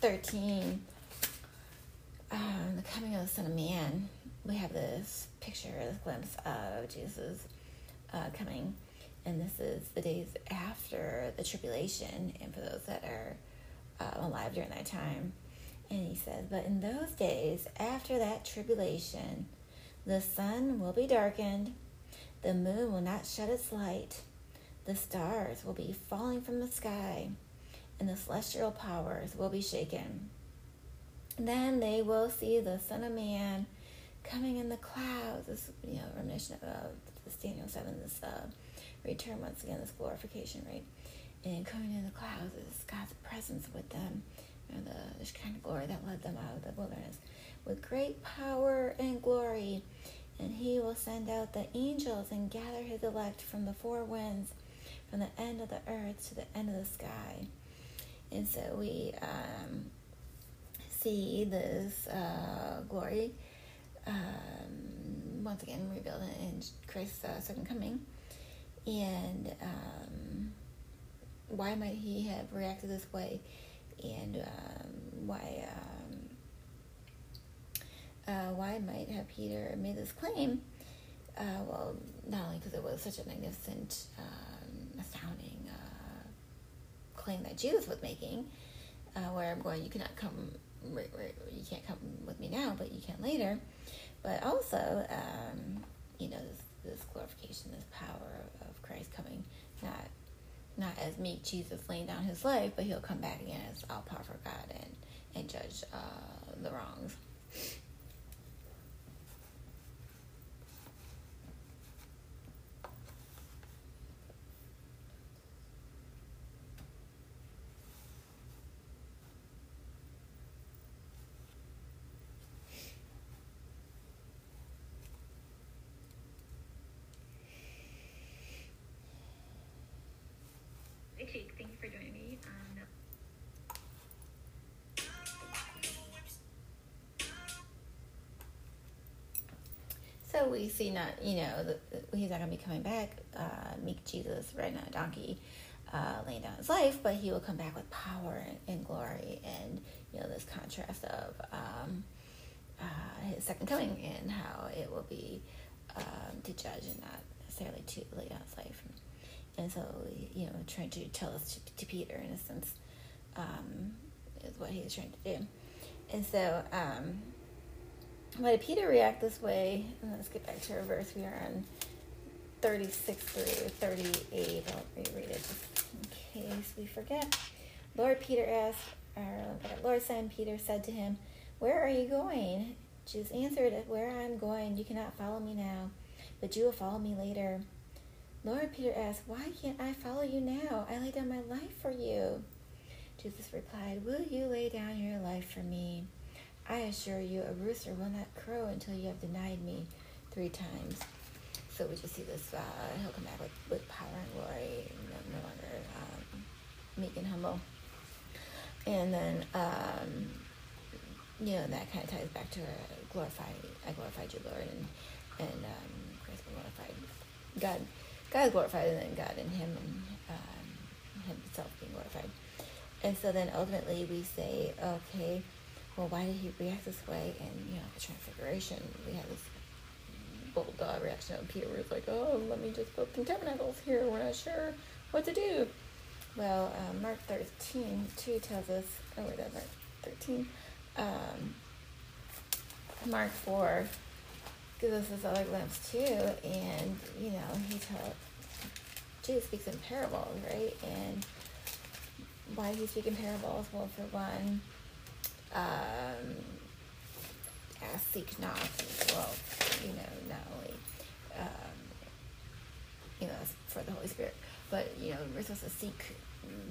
13, um, the coming of the Son of Man, we have this picture, this glimpse of Jesus uh, coming. And this is the days after the tribulation, and for those that are uh, alive during that time. And he says, But in those days, after that tribulation, the sun will be darkened, the moon will not shed its light, the stars will be falling from the sky, and the celestial powers will be shaken. Then they will see the Son of Man coming in the clouds. This, you know, reminiscent of this Daniel 7, this uh, return once again, this glorification, right? And coming in the clouds is God's presence with them, you know, the, the kind of glory that led them out of the wilderness with great power and glory. And he will send out the angels and gather his elect from the four winds, from the end of the earth to the end of the sky. And so we um, see this uh, glory um, once again revealed in Christ's uh, second coming. And um, why might he have reacted this way? And um, why um, uh, why might have Peter made this claim? Uh, well, not only because it was such a magnificent, um, astounding uh, claim that Jesus was making, uh, where I'm going, you cannot come, you can't come with me now, but you can later. But also, um, you know, this, this glorification, this power of Christ coming, not not as meek Jesus laying down his life, but he'll come back again as all powerful God and and judge uh, the wrongs. Cheek, thank you for joining me. Um, So we see not, you know, the, he's not going to be coming back, uh, meek Jesus riding on a donkey, uh, laying down his life, but he will come back with power and, and glory, and you know this contrast of um, uh, his second coming and how it will be um, to judge and not necessarily to lay down his life. And so, you know, trying to tell us to, to Peter, in a sense, um, is what he's trying to do. And so, um, why did Peter react this way? And let's get back to our verse. We are on 36 through 38. I'll reread it in case we forget. Lord Peter asked, or Lord Simon Peter said to him, Where are you going? Jesus answered, Where I am going, you cannot follow me now, but you will follow me later. Lord Peter asked, Why can't I follow you now? I lay down my life for you. Jesus replied, Will you lay down your life for me? I assure you, a rooster will not crow until you have denied me three times. So we just see this, uh, he'll come back with, with power and glory, no, no longer um, meek and humble. And then, um, you know, that kind of ties back to glorify, I glorified you, Lord, and, and um, Christ glorified. God, God glorified, and then God in Him and um, Himself being glorified. And so then ultimately we say, okay, well, why did he react this way? And, you know, the transfiguration, we had this bold uh, reaction of Peter was like, oh, let me just build some tabernacles here. We're not sure what to do. Well, um, Mark 13, 2 tells us, oh, wait, Mark 13. Um, Mark 4 gives us this other glimpse too. And, you know, he tells, Jesus speaks in parables, right? And why he speak in parables? Well, for one, um, ask, seek, knock. Well, you know, not only, um, you know, for the Holy Spirit, but, you know, we're supposed to seek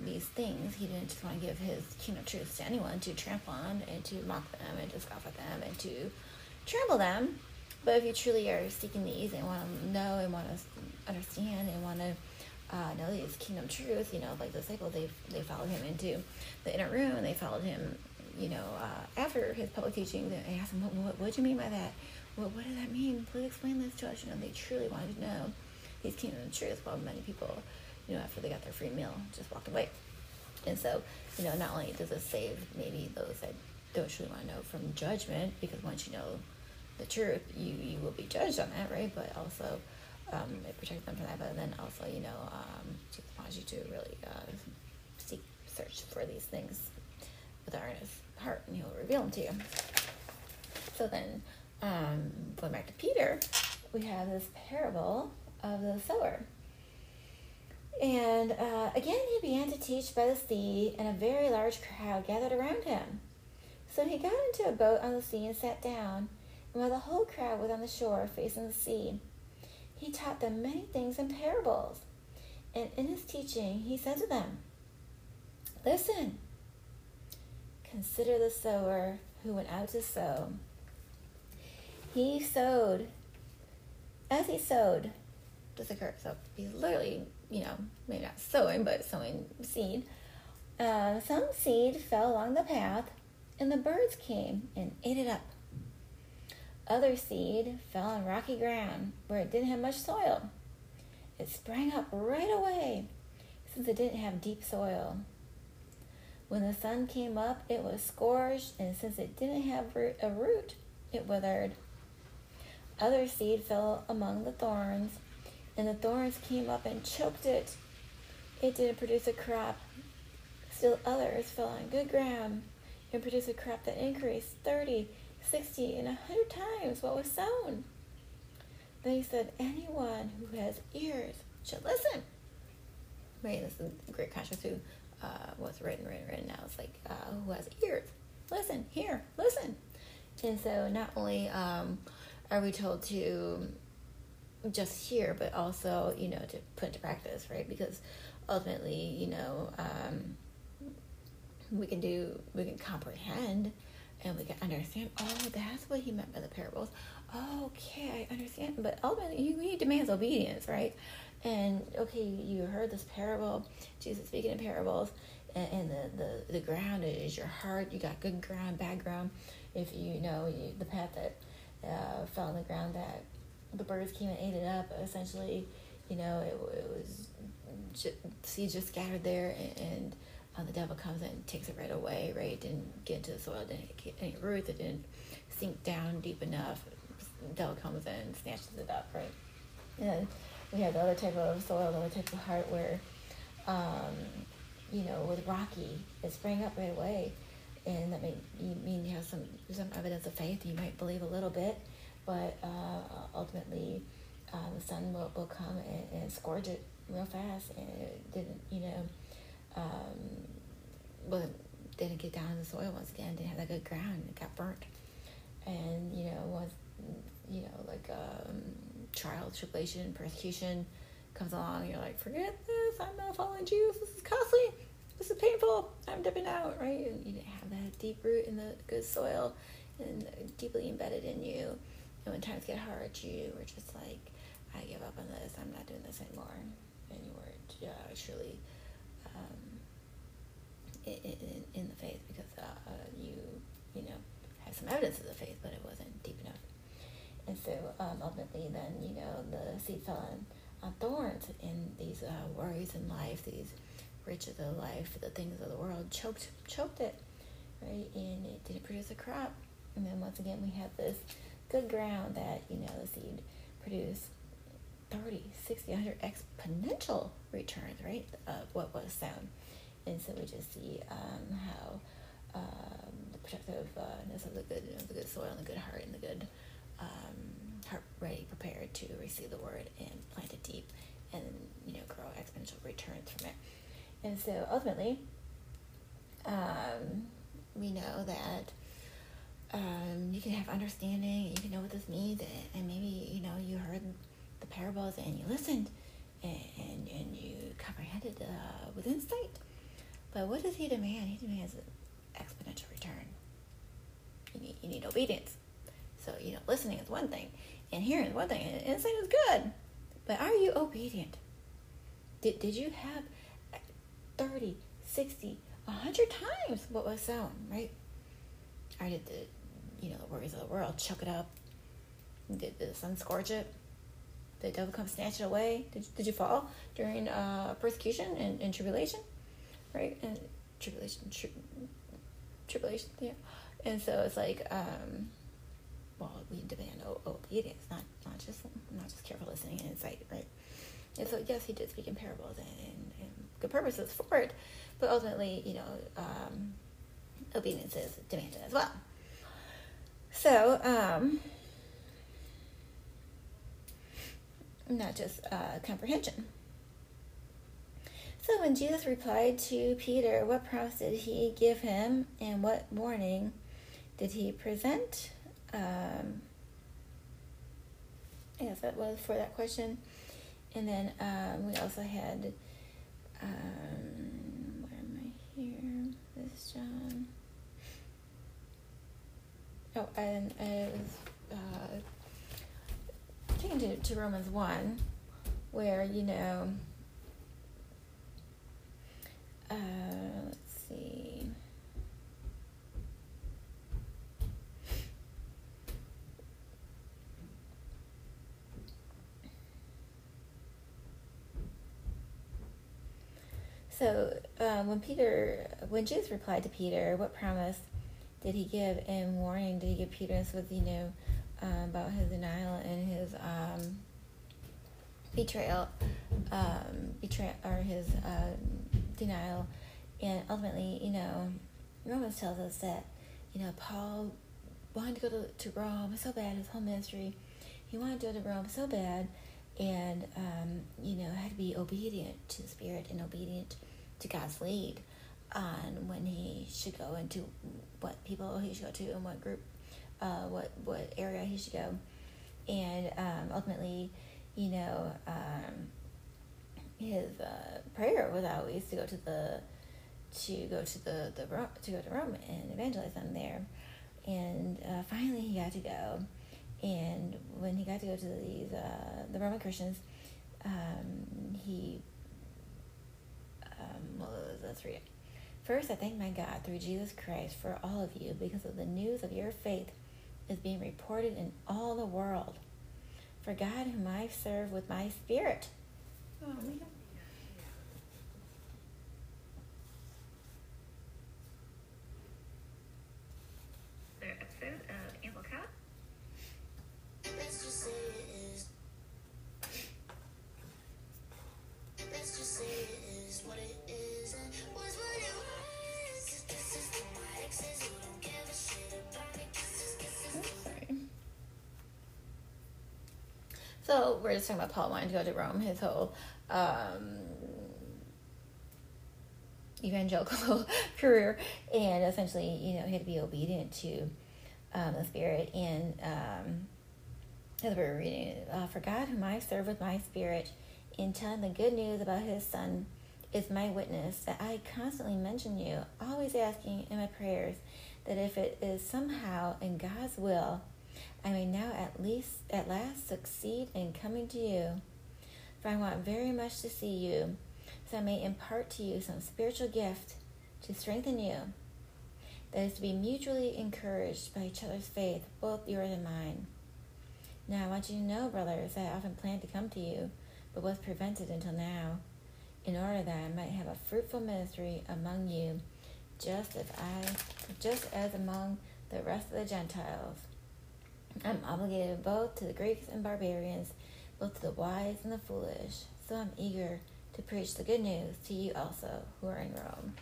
these things. He didn't just want to give his kingdom truths to anyone to trample on and to mock them and to scoff at them and to trample them. But if you truly are seeking these and want to know and want to understand and want to uh, know these kingdom truths, you know, like the disciples, they they followed him into the inner room they followed him, you know, uh, after his public teaching. They asked him, what, what, what do you mean by that? What, what does that mean? Please explain this to us. You know, they truly wanted to know these kingdom truths. While many people, you know, after they got their free meal, just walked away. And so, you know, not only does this save maybe those that don't truly want to know from judgment, because once you know the truth, you, you will be judged on that, right? But also, um, it protects them from that. But then also, you know, um, Jesus wants you to really uh, seek, search for these things with an earnest heart, and He'll reveal them to you. So then, um, going back to Peter, we have this parable of the sower. And uh, again, he began to teach by the sea, and a very large crowd gathered around him. So he got into a boat on the sea and sat down, and while the whole crowd was on the shore facing the sea, he taught them many things in parables. And in his teaching, he said to them, Listen, consider the sower who went out to sow. He sowed, as he sowed, this occurred. So he's literally, you know, maybe not sowing, but sowing seed. Uh, some seed fell along the path, and the birds came and ate it up. Other seed fell on rocky ground where it didn't have much soil. It sprang up right away since it didn't have deep soil. When the sun came up, it was scorched, and since it didn't have a root, it withered. Other seed fell among the thorns, and the thorns came up and choked it. It didn't produce a crop. Still others fell on good ground and produced a crop that increased 30, 60, and a 100 times what was sown. Then he said, Anyone who has ears should listen. Right, this is a great contrast to uh, what's written, written, written now. It's like, uh, who has ears? Listen, hear, listen. And so not only um, are we told to just hear, but also, you know, to put into practice, right? Because ultimately, you know, um, we can do, we can comprehend and we can understand, oh, that's what he meant by the parables. Okay, I understand. But ultimately, you, he demands obedience, right? And okay, you heard this parable, Jesus speaking in parables, and, and the, the, the ground is your heart. You got good ground, bad ground. If you know you, the path that uh, fell on the ground that the birds came and ate it up, essentially, you know, it, it was seeds just scattered there, and, and uh, the devil comes in and takes it right away, right? Didn't get into the soil, didn't get any roots, it didn't sink down deep enough. The devil comes in and snatches it up, right? And we have the other type of soil, the other type of heart where, um, you know, with rocky, it sprang up right away. And that may mean you have some some evidence of faith. You might believe a little bit, but uh, ultimately, uh, the sun will, will come and, and scourge it real fast, and it didn't, you know, um, wasn't didn't get down in the soil once again. Didn't have that good ground. It got burnt, and you know once you know like um, trial, tribulation, persecution comes along, you're like, forget this. I'm not following Jesus. This is costly. This is painful. I'm dipping out. Right? And you didn't have that deep root in the good soil and deeply embedded in you. And when times get hard, you were just like, I give up on this. I'm not doing this anymore. And you were uh, truly in, in the faith because uh, you you know have some evidence of the faith, but it wasn't. And so um, ultimately, then you know the seed fell on, thorns, and these uh, worries in life, these riches of life, the things of the world choked choked it, right? And it didn't produce a crop. And then once again, we have this good ground that you know the seed produced 30, 60, 100 exponential returns, right, of what was sown. And so we just see um, how um, the protectiveness of the good, you know, the good soil and the good heart and the good um, heart ready, prepared to receive the word and plant it deep and you know grow exponential returns from it. And so ultimately, um, we know that um, you can have understanding, you can know what this means, and maybe you know you heard the parables and you listened and, and, and you comprehended uh, with insight but what does he demand? He demands an exponential return. You need, you need obedience. So, you know, listening is one thing, and hearing is one thing, and insight is good. But are you obedient? Did, did you have 30, 60, 100 times what was sown, right? Or did the, you know, the worries of the world chuck it up? Did the sun scorch it? Did the devil come snatch it away? Did, did you fall during uh, persecution and, and tribulation? Right? And tribulation, tri- tribulation, yeah. And so it's like, um, well, we demand obedience, not not just not just careful listening and insight, right? And so yes, he did speak in parables and, and, and good purposes for it, but ultimately, you know, um, obedience is demanded as well. So, um, not just uh, comprehension. So when Jesus replied to Peter, what promise did he give him, and what warning did he present? Um, I guess that was for that question. And then um, we also had, um, where am I here? This John. Oh, and I was uh, taken to, to Romans 1, where, you know, uh, let's see. So um, when Peter, when Jesus replied to Peter, what promise did he give and warning did he give Peter? This was you know uh, about his denial and his um, betrayal, um, betrayal or his um, denial, and ultimately you know Romans tells us that you know Paul wanted to go to, to Rome so bad his whole ministry, he wanted to go to Rome so bad and um, you know had to be obedient to the spirit and obedient to God's lead on when he should go into what people he should go to and what group, uh, what what area he should go, and um, ultimately, you know, um, his uh, prayer was always to go to the to go to the the to go to Rome and evangelize them there, and uh, finally he got to go, and when he got to go to these uh, the Roman Christians, um, he well, let's. First, I thank my God through Jesus Christ for all of you because of the news of your faith is being reported in all the world. For God, whom I serve with my spirit. Oh, So we're just talking about Paul wanting to go to Rome, his whole um, evangelical career, and essentially, you know, he had to be obedient to um, the Spirit. And um, as we were reading, uh, for God, whom I serve with my spirit, in telling the good news about His Son, is my witness that I constantly mention you, always asking in my prayers that if it is somehow in God's will, I may now at least at last succeed in coming to you. For I want very much to see you, so I may impart to you some spiritual gift to strengthen you, that is to be mutually encouraged by each other's faith, both yours and mine. Now I want you to know, brothers, that I often planned to come to you, but was prevented until now, in order that I might have a fruitful ministry among you, just as I just as among the rest of the Gentiles. I'm obligated both to the Greeks and barbarians, both to the wise and the foolish. So I'm eager to preach the good news to you also who are in Rome.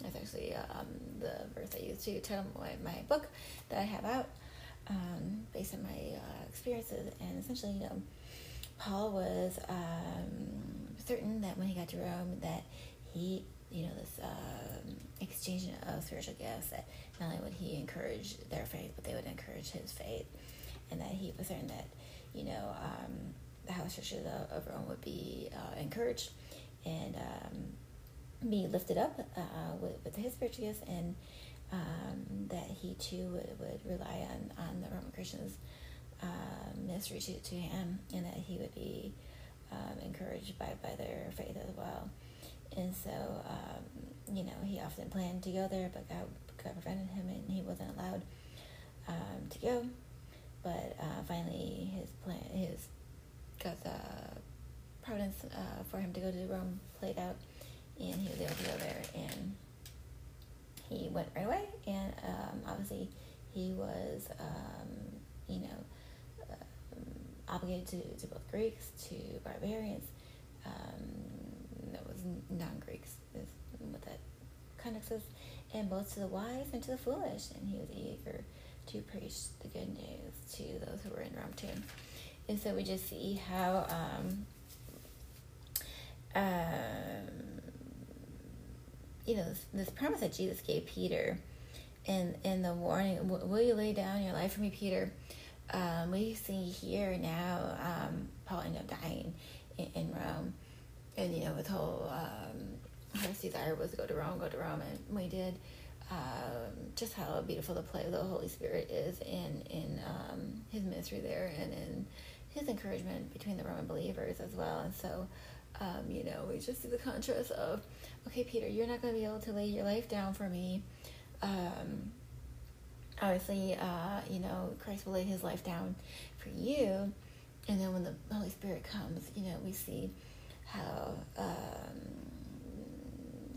That's actually um, the verse I use to title my, my book that I have out um, based on my uh, experiences. And essentially, you know, Paul was um, certain that when he got to Rome that he, you know, this um, exchange of spiritual gifts, that not only would he encourage their faith, but they would encourage his faith and that he was certain that you know um, the house churches of, Rome would be uh, encouraged and um, be lifted up uh, with, with his gifts, and um, that he too would, would rely on, on the Roman Christians' uh, ministry to, to him, and that he would be um, encouraged by, by their faith as well. And so, um, you know, he often planned to go there, but God, God prevented him and he wasn't allowed um, to go. But uh, finally, his plan, his God's uh, providence uh, for him to go to Rome played out, and he was able to go there. And he went right away, and um, obviously, he was, um, you know, um, obligated to, to both Greeks, to barbarians, um, that was non-Greeks, is what that context is, and both to the wise and to the foolish, and he was eager to preach the good news to those who were in Rome too. And so we just see how um, um, you know this, this promise that Jesus gave Peter, and and the warning, will you lay down your life for me, Peter? Um, we see here now um, Paul ended up dying in, in Rome, and you know his whole um, his desire was to go to Rome, go to Rome, and we did. Um, just how beautiful the play of the Holy Spirit is in in um, his ministry there, and in his encouragement between the Roman believers as well. And so, um, you know, we just see the contrast of, okay, Peter, you're not going to be able to lay your life down for me. Um, obviously, uh, you know, Christ will lay his life down for you. And then when the Holy Spirit comes, you know, we see how um,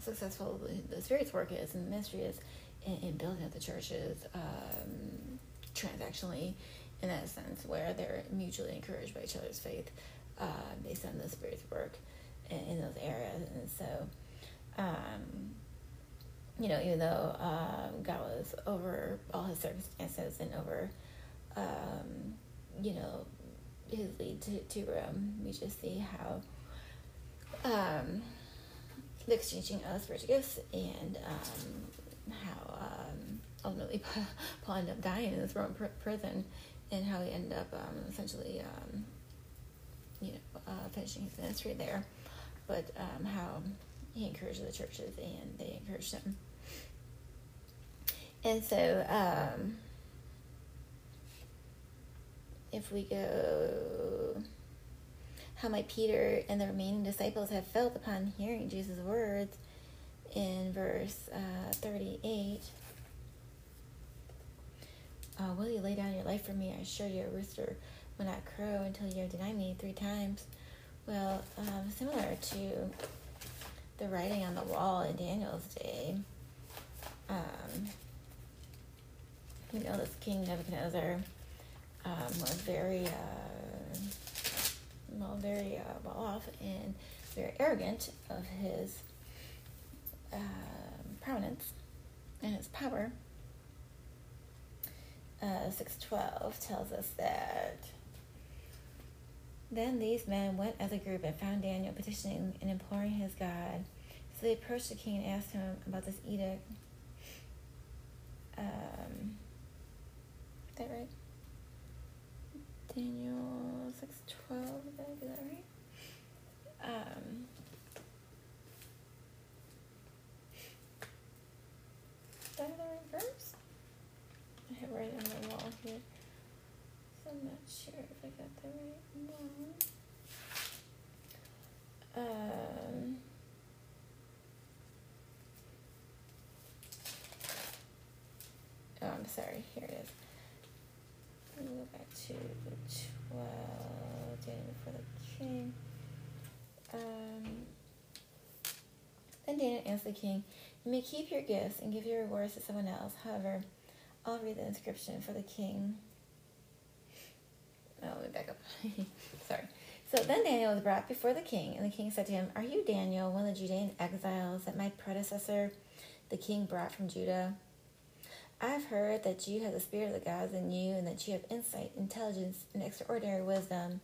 successful the, Spirit's work is and the ministry is in, in building up the churches um, transactionally in that sense, where they're mutually encouraged by each other's faith uh, based on the Spirit's work in, in those areas. And so, um, you know, even though um, God was over all his circumstances and over, um, you know, his lead to, to Rome, we just see how um, the exchanging of spiritual gifts and um, how um, ultimately Paul ended up dying in this Roman pr- prison and how he ended up um, essentially, um, you know, uh, finishing his ministry there, but um, how he encouraged the churches and they encouraged him. And so, um, if we go, how might Peter and the remaining disciples have felt upon hearing Jesus' words in verse uh, 38. Uh, will you lay down your life for me? I assure you, a rooster will not crow until you denied me three times. Well, um, similar to the writing on the wall in Daniel's day, um, you know, this King Nebuchadnezzar um, was very, uh, well, very uh, well off and very arrogant of his um, prominence and his power uh, 612 tells us that then these men went as a group and found Daniel petitioning and imploring his God. So they approached the king and asked him about this edict. Um, is that right? Daniel 612, did I do that right? Um, is that the right verse? I have right on the wall here. So I'm not sure if I got the right one. Um, oh, I'm sorry. Here it is. Let me go back to the 12 Daniel for the king. Um, then Daniel answered the king, You may keep your gifts and give your rewards to someone else. However, I'll read the inscription for the king. Oh, let me back up. Sorry. So then Daniel was brought before the king, and the king said to him, Are you Daniel, one of the Judean exiles that my predecessor, the king, brought from Judah? I've heard that you have the spirit of the gods in you, and that you have insight, intelligence, and extraordinary wisdom.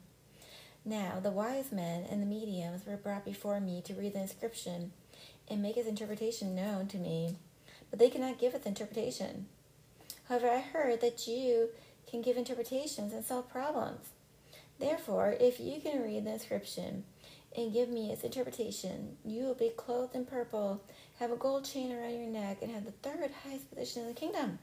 Now, the wise men and the mediums were brought before me to read the inscription and make its interpretation known to me, but they cannot give its interpretation. However, I heard that you can give interpretations and solve problems. Therefore, if you can read the inscription and give me its interpretation, you will be clothed in purple, have a gold chain around your neck, and have the third highest position in the kingdom.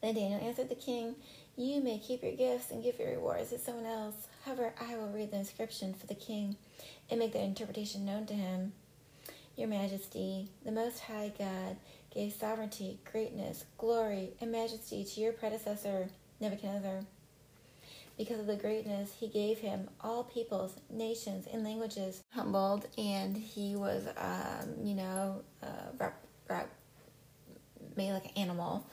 Then Daniel answered the king, You may keep your gifts and give your rewards to someone else. However, I will read the inscription for the king and make the interpretation known to him. Your Majesty, the Most High God, gave sovereignty, greatness, glory, and majesty to your predecessor, Nebuchadnezzar. Because of the greatness he gave him, all peoples, nations, and languages humbled, and he was, um, you know, uh, rep- made like an animal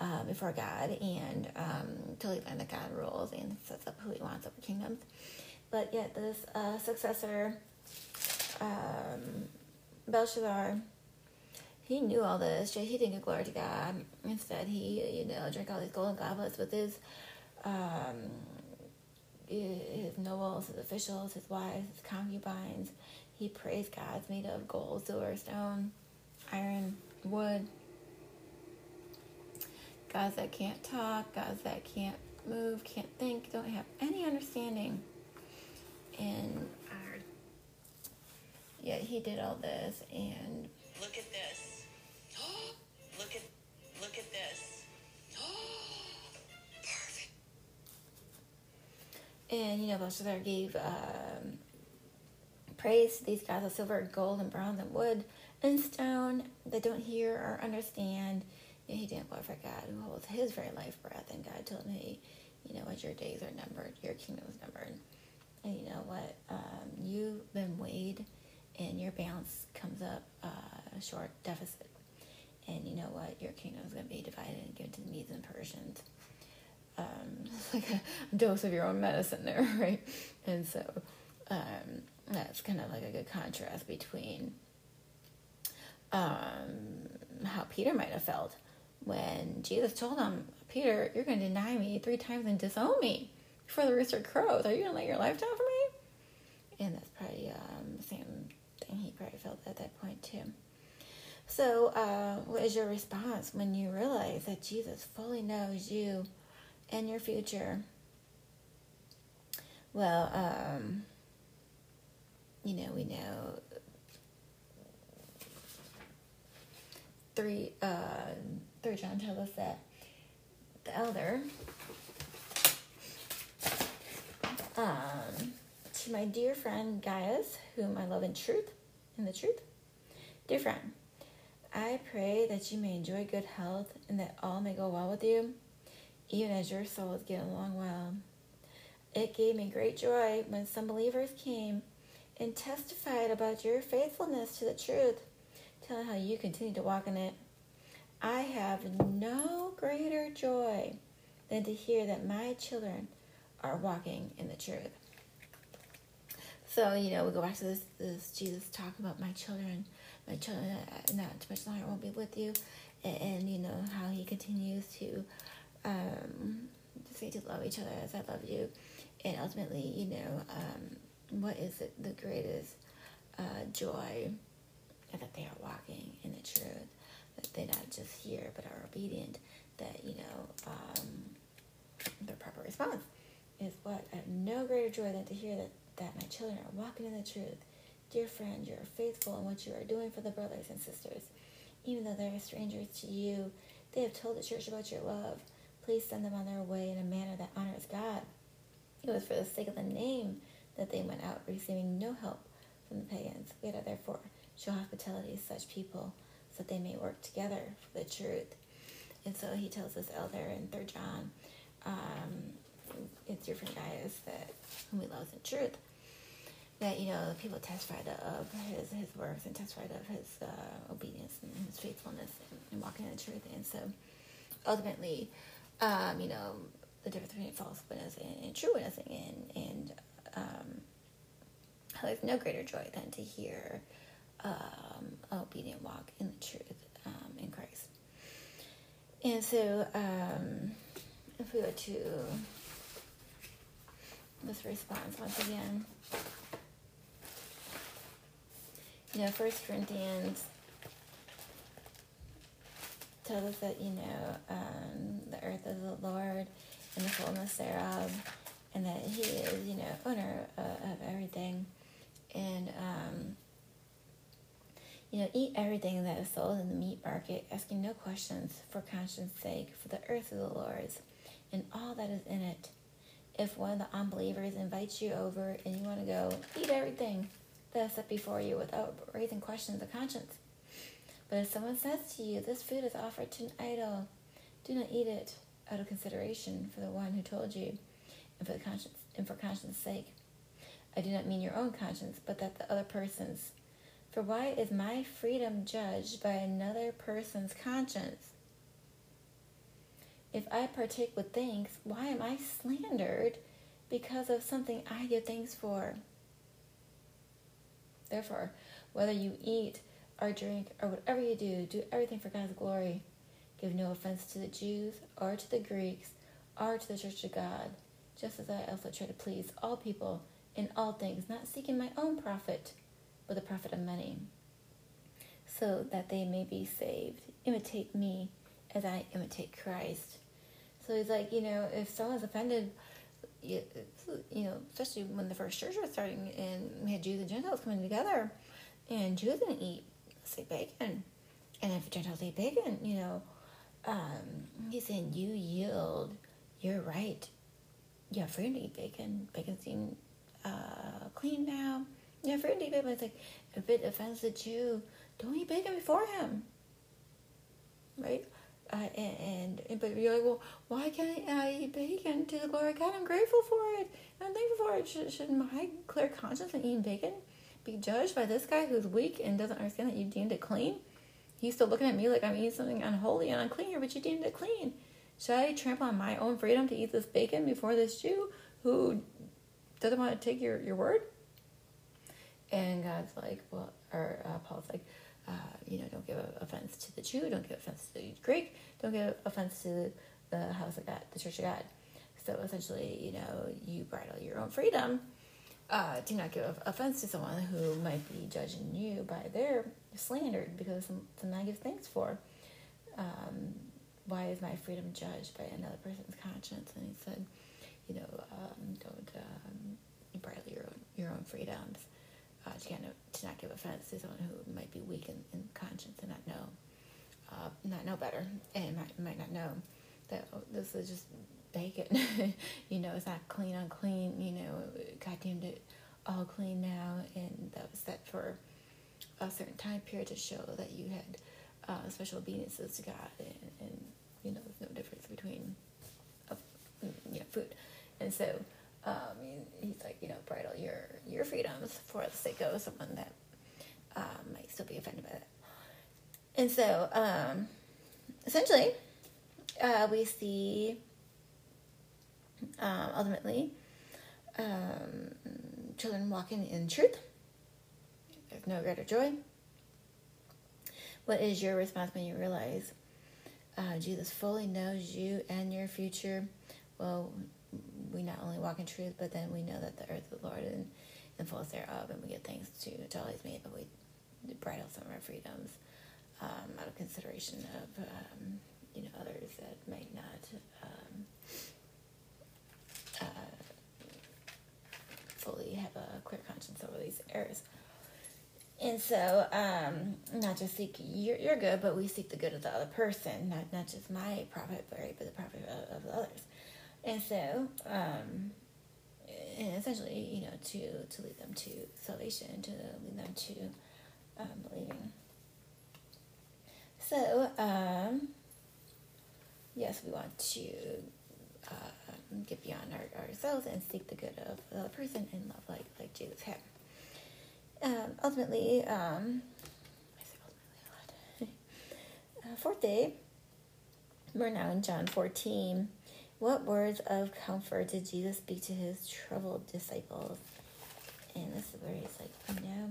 uh, before God, and um, totally learned that God rules and sets up who he wants over kingdoms. But yet, this uh, successor, um, Belshazzar, he knew all this. He didn't give glory to God. Instead, he, you know, drank all these golden goblets with his, um, his nobles, his officials, his wives, his concubines. He praised gods made of gold, silver, stone, iron, wood. Gods that can't talk, guys that can't move, can't think, don't have any understanding. And Our yet he did all this and Look at this. look at look at this. Perfect. And you know, Belshazzar gave um, praise to these gods of silver, gold, and bronze, and wood, and stone that don't hear or understand. He didn't glorify God, who holds his very life breath. And God told him, "Hey, you know what? Your days are numbered. Your kingdom is numbered. And you know what? Um, you've been weighed, and your balance comes up uh, short deficit. And you know what? Your kingdom is going to be divided and given to the Medes and Persians." um, it's like a dose of your own medicine there, right? And so um, that's kind of like a good contrast between um, how Peter might have felt when Jesus told him, Peter, you're going to deny me three times and disown me before the rooster crows. Are you going to lay your life down for me? And that's probably um, the same thing he probably felt at that point, too. So, uh, what is your response when you realize that Jesus fully knows you and your future? Well, um, you know, we know three, uh, John tells us that the elder, um, to my dear friend Gaius, whom I love in truth, in the truth, dear friend, I pray that you may enjoy good health and that all may go well with you, even as your soul is getting along well. It gave me great joy when some believers came and testified about your faithfulness to the truth, telling how you continue to walk in it. I have no greater joy than to hear that my children are walking in the truth. So, you know, we go back to this, this Jesus talking about my children, my children, uh, not too much longer won't be with you, and, and you know, how he continues to um, say to love each other as I love you. And ultimately, you know, um, what is the, the greatest uh, joy that they are walking in the truth, that they not just hear but are obedient, that, you know, um, their proper response is what I have no greater joy than to hear that, that my children are walking in the truth. Dear friend, you're faithful in what you are doing for the brothers and sisters. Even though they are strangers to you, they have told the church about your love. Please send them on their way in a manner that honors God. It was for the sake of the name that they went out, receiving no help from the pagans. We gotta therefore show hospitality to such people so that they may work together for the truth. And so he tells this elder in Third John, um, it's different guys that whom he loves in truth. That you know people testified of his his works and testified of his uh, obedience and his faithfulness and, and walking in the truth. And so ultimately, um, you know, the difference between false witness and, and true witnessing, and and um, there's no greater joy than to hear um, obedient walk in the truth um, in Christ. And so, um, if we go to this response once again, you know, First Corinthians tells us that you know um, the earth is the Lord and the fullness thereof, and that He is you know owner uh, of everything, and um, you know eat everything that is sold in the meat market, asking no questions for conscience sake, for the earth is the Lord's, and all that is in it. If one of the unbelievers invites you over and you want to go eat everything that's set before you without raising questions of conscience, but if someone says to you, This food is offered to an idol, do not eat it out of consideration for the one who told you and for the conscience and for conscience sake. I do not mean your own conscience, but that the other person's. For why is my freedom judged by another person's conscience? If I partake with thanks, why am I slandered because of something I give thanks for? Therefore, whether you eat or drink or whatever you do, do everything for God's glory. Give no offense to the Jews or to the Greeks or to the church of God, just as I also try to please all people in all things, not seeking my own profit, but the profit of many, so that they may be saved. Imitate me as I imitate Christ. So he's like, you know, if someone's offended, you, you know, especially when the first church was starting and we had Jews and Gentiles coming together, and Jews didn't eat, say, bacon, and if Gentiles ate bacon, you know, um, he's saying you yield you're right. You have freedom to eat bacon. Bacon seemed uh, clean now. To eat bacon. But it's like, if it offends the Jew, don't eat bacon before him. Right? Uh, and, and but you're like, well, why can't I eat bacon to the glory of God? I'm grateful for it. I'm thankful for it. Should, should my clear conscience in eating bacon be judged by this guy who's weak and doesn't understand that you deemed it clean? He's still looking at me like I'm eating something unholy and unclean here, but you deemed it clean. Should I trample on my own freedom to eat this bacon before this Jew who doesn't want to take your, your word? And God's like, well, or uh, Paul's like, uh, you know, don't give offense to the Jew, don't give offense to the Greek, don't give offense to the house of God, the church of God. So essentially, you know, you bridle your own freedom. Uh, do not give offense to someone who might be judging you by their slander because some, something I give thanks for. Um, why is my freedom judged by another person's conscience? And he said, you know, um, don't um, bridle your own, your own freedoms. Uh, to, kind of, to not give offense to someone who might be weak in, in conscience and not know, uh, not know better, and might, might not know that oh, this is just bacon. you know, it's not clean, unclean. You know, God deemed it all clean now, and that was set for a certain time period to show that you had uh, special obediences to God, and, and you know, there's no difference between, uh, you know, food, and so um, he's like, you know, bridle your your freedoms for the sake of someone that um, might still be offended by that. And so, um, essentially, uh, we see um, ultimately um, children walking in truth. There's no greater joy. What is your response when you realize uh, Jesus fully knows you and your future? Well, we not only walk in truth, but then we know that the earth is the Lord and the fullness thereof, and we give thanks to, He's made, but we bridle some of our freedoms um, out of consideration of um, you know others that might not um, uh, fully have a clear conscience over these errors. And so, um, not just seek your, your good, but we seek the good of the other person, not not just my profit, but but the profit of, of the others. And so, um, and essentially, you know, to to lead them to salvation, to lead them to um, believing. So, um, yes, we want to uh, get beyond our, ourselves and seek the good of the other person and love like like Jesus had. Um, ultimately, um, uh, fourth day, we're now in John 14. What words of comfort did Jesus speak to his troubled disciples? And this is where he's like, you know,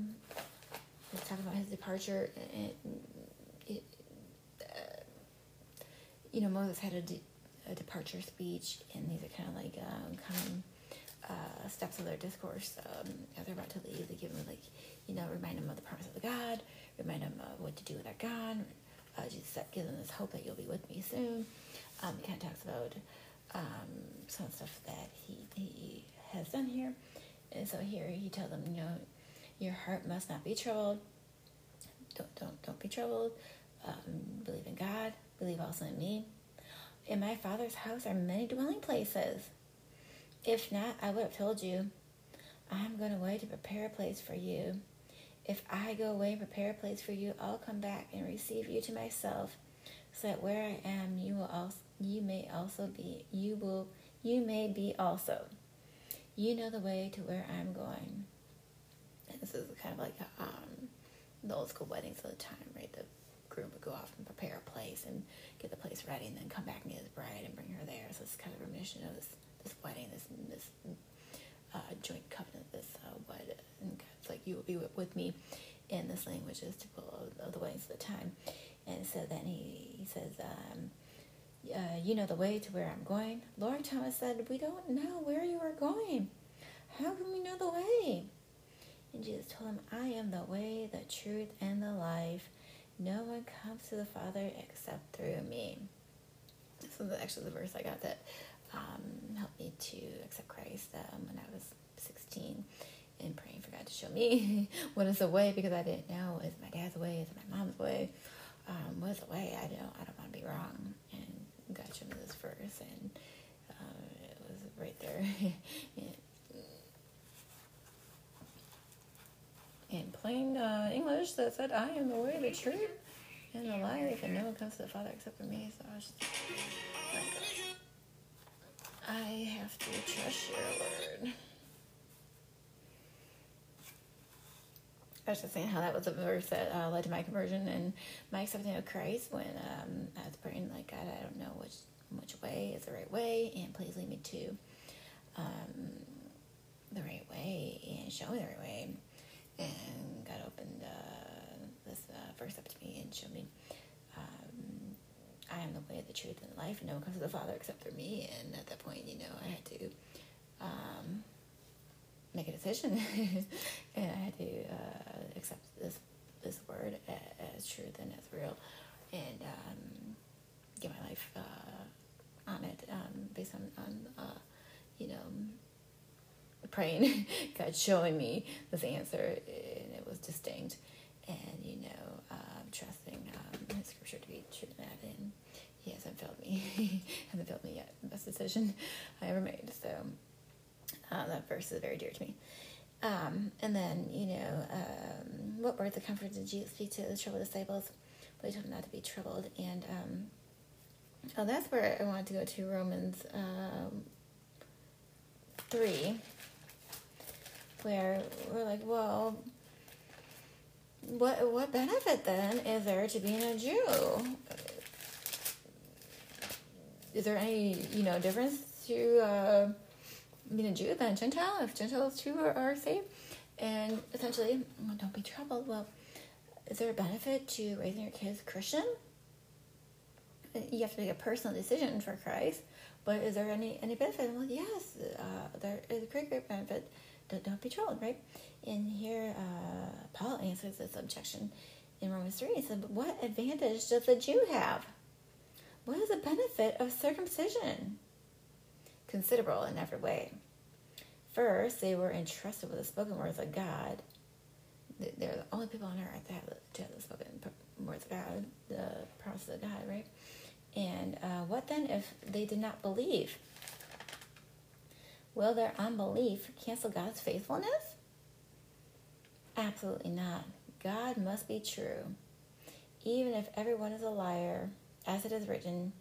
he's talking about his departure. And it, uh, you know, Moses had a, de- a departure speech, and these are kind of like um, kind of uh, steps of their discourse um, as they're about to leave. They give them like, you know, remind them of the promise of the God, remind them of what to do with their God. Uh, Jesus gives them this hope that you'll be with me soon. Um, he kind of talks about um, some stuff that he, he has done here. And so here he tells them, you know, your heart must not be troubled. Don't don't don't be troubled. Um, believe in God. Believe also in me. In my Father's house are many dwelling places. If not, I would have told you, I'm going away to prepare a place for you. If I go away and prepare a place for you, I'll come back and receive you to myself, so that where I am, you will also you may also be. You will you may be also. You know the way to where I'm going. And this is kind of like um, the old school weddings of the time, right? The groom would go off and prepare a place and get the place ready, and then come back and get his bride and bring her there. So it's kind of a mission of this this wedding, this this uh, joint covenant, this uh, what like, you will be with, with me. in this language is typical of, of the weddings of the time. And so then he, he says, um, uh, you know the way to where I'm going. Lord Thomas said, we don't know where you are going. How can we know the way? And Jesus told him, I am the way, the truth, and the life. No one comes to the Father except through me. This was actually the verse I got that um, helped me to accept Christ um, when I was 16 and praying for God to show me what is the way because I didn't know is my dad's way, is my mom's way, um, what is the way? I don't, I don't want to be wrong. Showed me this verse, and uh, it was right there. in plain uh, English that said, I am the way, the truth, and the life, and no one comes to the Father except for me. So I was just like, I have to trust your word. I was just saying how that was a verse that uh, led to my conversion and my accepting of Christ when um, I was praying, like, God, I don't know which which way is the right way, and please lead me to um, the right way and show me the right way. And God opened uh, this uh, verse up to me and showed me um, I am the way, the truth, and the life, and no one comes to the Father except through me. And at that point, you know, I had to um, make a decision, and I had to uh, accept this this word as, truth and as real, and um, get my life uh, on it um, based on on uh, you know praying, God showing me this answer, and it was distinct, and you know um, trusting um, His Scripture to be true to that, and He hasn't failed me, He hasn't failed me yet. The best decision I ever made. So uh, that verse is very dear to me. Um, and then, you know, um, what words of comfort did Jesus speak to the troubled disciples? But he told them not to be troubled. And um, oh, that's where I wanted to go to Romans um, 3, where we're like, well, what what benefit then is there to being a Jew? Is there any you know difference to uh, being a Jew than a Gentile if Gentiles too are, are saved? And essentially, well, don't be troubled. Well, is there a benefit to raising your kids Christian? You have to make a personal decision for Christ, but is there any any benefit? Well, yes, uh, there is a great great benefit. Don't, don't be troubled, right? And here, uh, Paul answers this objection in Romans 3. He said, But what advantage does the Jew have? What is the benefit of circumcision? Considerable in every way. First, they were entrusted with the spoken words of God. They're the only people on earth that have, the spoken words of God, the promises of God, right? And uh, what then if they did not believe? Will their unbelief cancel God's faithfulness? Absolutely not. God must be true. Even if everyone is a liar, as it is written,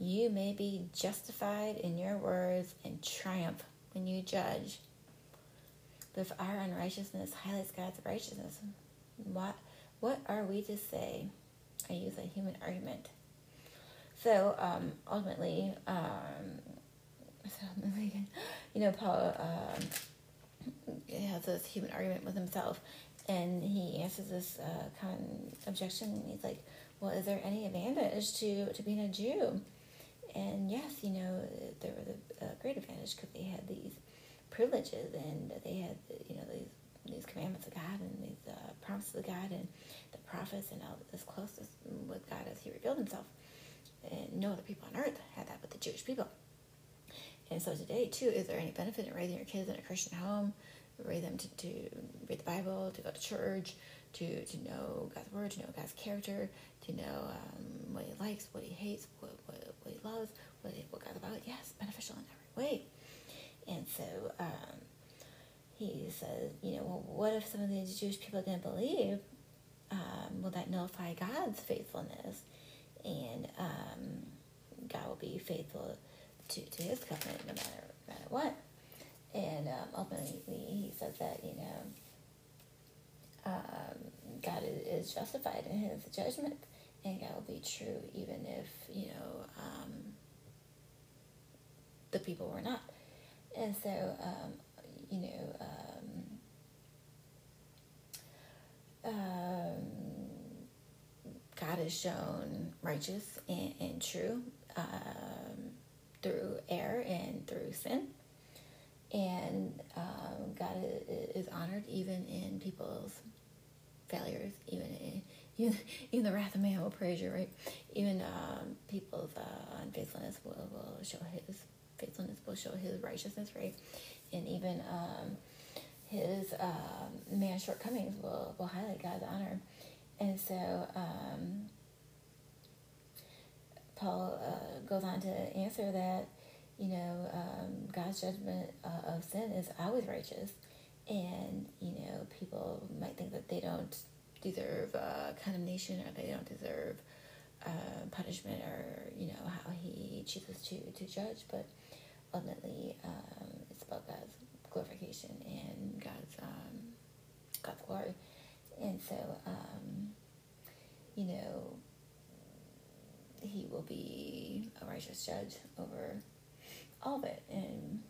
you may be justified in your words and triumph when you judge. But if our unrighteousness highlights God's righteousness, what what are we to say? I use a human argument. So um, ultimately, um, you know, Paul um, has this human argument with himself, and he answers this uh, objection. He's like, "Well, is there any advantage to to being a Jew?" And yes, you know, there was a, a great advantage because they had these privileges and they had, you know, these these commandments of God and these uh, promises of God and the prophets and all this closeness with God as He revealed Himself. And no other people on earth had that but the Jewish people. And so today, too, is there any benefit in raising your kids in a Christian home? Raise them to, to read the Bible, to go to church, to, to know God's Word, to know God's character, to know um, what He likes, what He hates, what, what, what he loves, what, what God's about. Yes, beneficial in every way. And so um, he says, you know, well, what if some of these Jewish people didn't believe? Um, will that nullify God's faithfulness? And um, God will be faithful to, to his covenant no matter, no matter what. And um, ultimately, he says that, you know, um, God is justified in his judgment, and that will be true even if, you know, um, the people were not. And so, um, you know, um, um, God is shown righteous and, and true um, through error and through sin. And um, God is honored even in people's failures, even in even, the wrath of man will praise you, right? Even um, people's uh, unfaithfulness will, will show his faithfulness, will show his righteousness, right? And even um, his um, man's shortcomings will, will highlight God's honor. And so um, Paul uh, goes on to answer that, you know, um, God's judgment uh, of sin is always righteous. And, you know, people might think that they don't deserve uh, condemnation or they don't deserve uh, punishment or, you know, how he chooses to, to judge. But ultimately, um, it's about God's glorification and God's, um, God's glory. And so, um, you know, he will be a righteous judge over all of it. And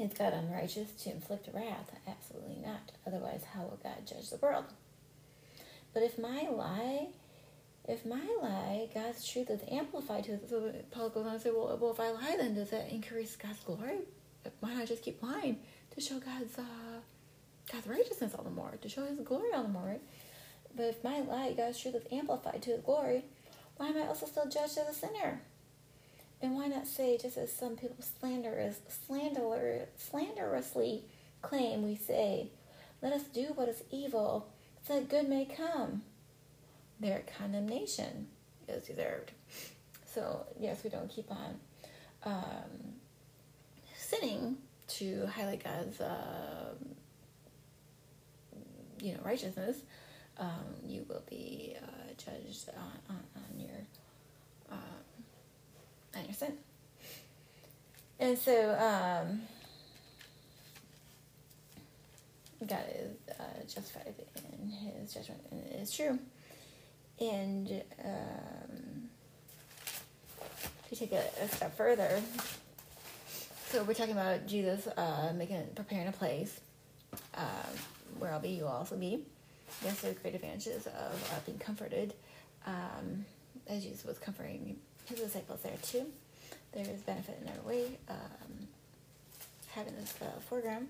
is God unrighteous to inflict wrath? Absolutely not. Otherwise, how will God judge the world? But if my lie, if my lie, God's truth is amplified to so Paul goes on to say, well, well, if I lie, then does that increase God's glory? Why not just keep lying to show God's uh, God's righteousness all the more, to show His glory all the more, right? But if my lie, God's truth is amplified to His glory, why am I also still judged as a sinner? And why not say, just as some people slanderous, slanderously claim, we say, let us do what is evil, so that good may come. Their condemnation is deserved. So, yes, we don't keep on um, sinning to highlight God's, uh, you know, righteousness. Um, you will be uh, judged on, on, on your um, on your sin. And so, um, God is uh, justified in His judgment, and it is true. And um, to take a, a step further, so we're talking about Jesus uh, making preparing a place um, where I'll be, you will also be. Yes, there's great advantages of uh, being comforted, um, as Jesus was comforting his disciples there too. There is benefit in every way. Um, having this uh, foreground,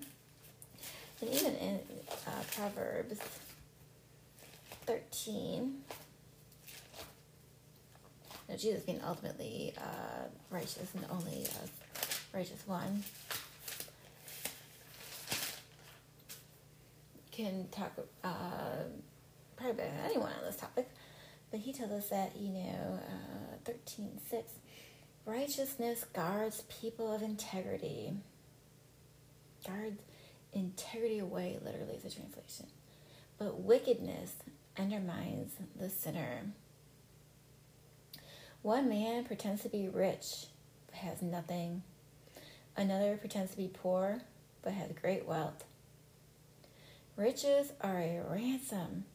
and even in uh, Proverbs thirteen. Now, Jesus being ultimately uh, righteous and the only uh, righteous one. Can talk uh, probably anyone on this topic, but he tells us that, you know, uh, 13 6, righteousness guards people of integrity. Guards integrity away, literally, is the translation. But wickedness undermines the sinner. One man pretends to be rich but has nothing. Another pretends to be poor but has great wealth. Riches are a ransom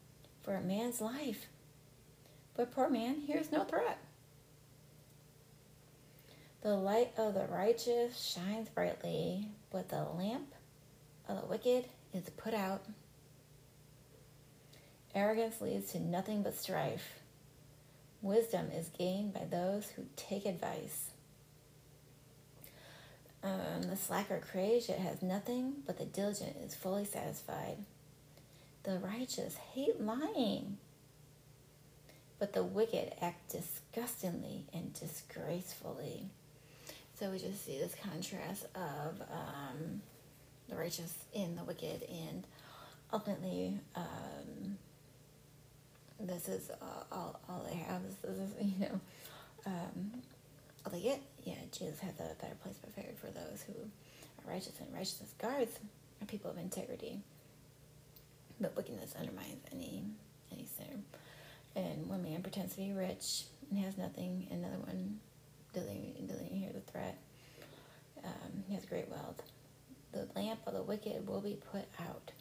for a man's life, but poor man hears no threat. The light of the righteous shines brightly, but the lamp of the wicked is put out. Arrogance leads to nothing but strife. Wisdom is gained by those who take advice. Um, the slacker craves yet has nothing, but the diligent is fully satisfied. The righteous hate lying, but the wicked act disgustingly and disgracefully. So we just see this contrast of um, the righteous and the wicked, and ultimately, um, this is all, all they have. This is, you know, um, they it, yeah, Jesus has a better place prepared for those who are righteous, and righteousness guards are people of integrity. But wickedness undermines any any sinner. And one man pretends to be rich and has nothing, another one doesn't, doesn't hear the threat. Um, he has great wealth. The lamp of the wicked will be put out,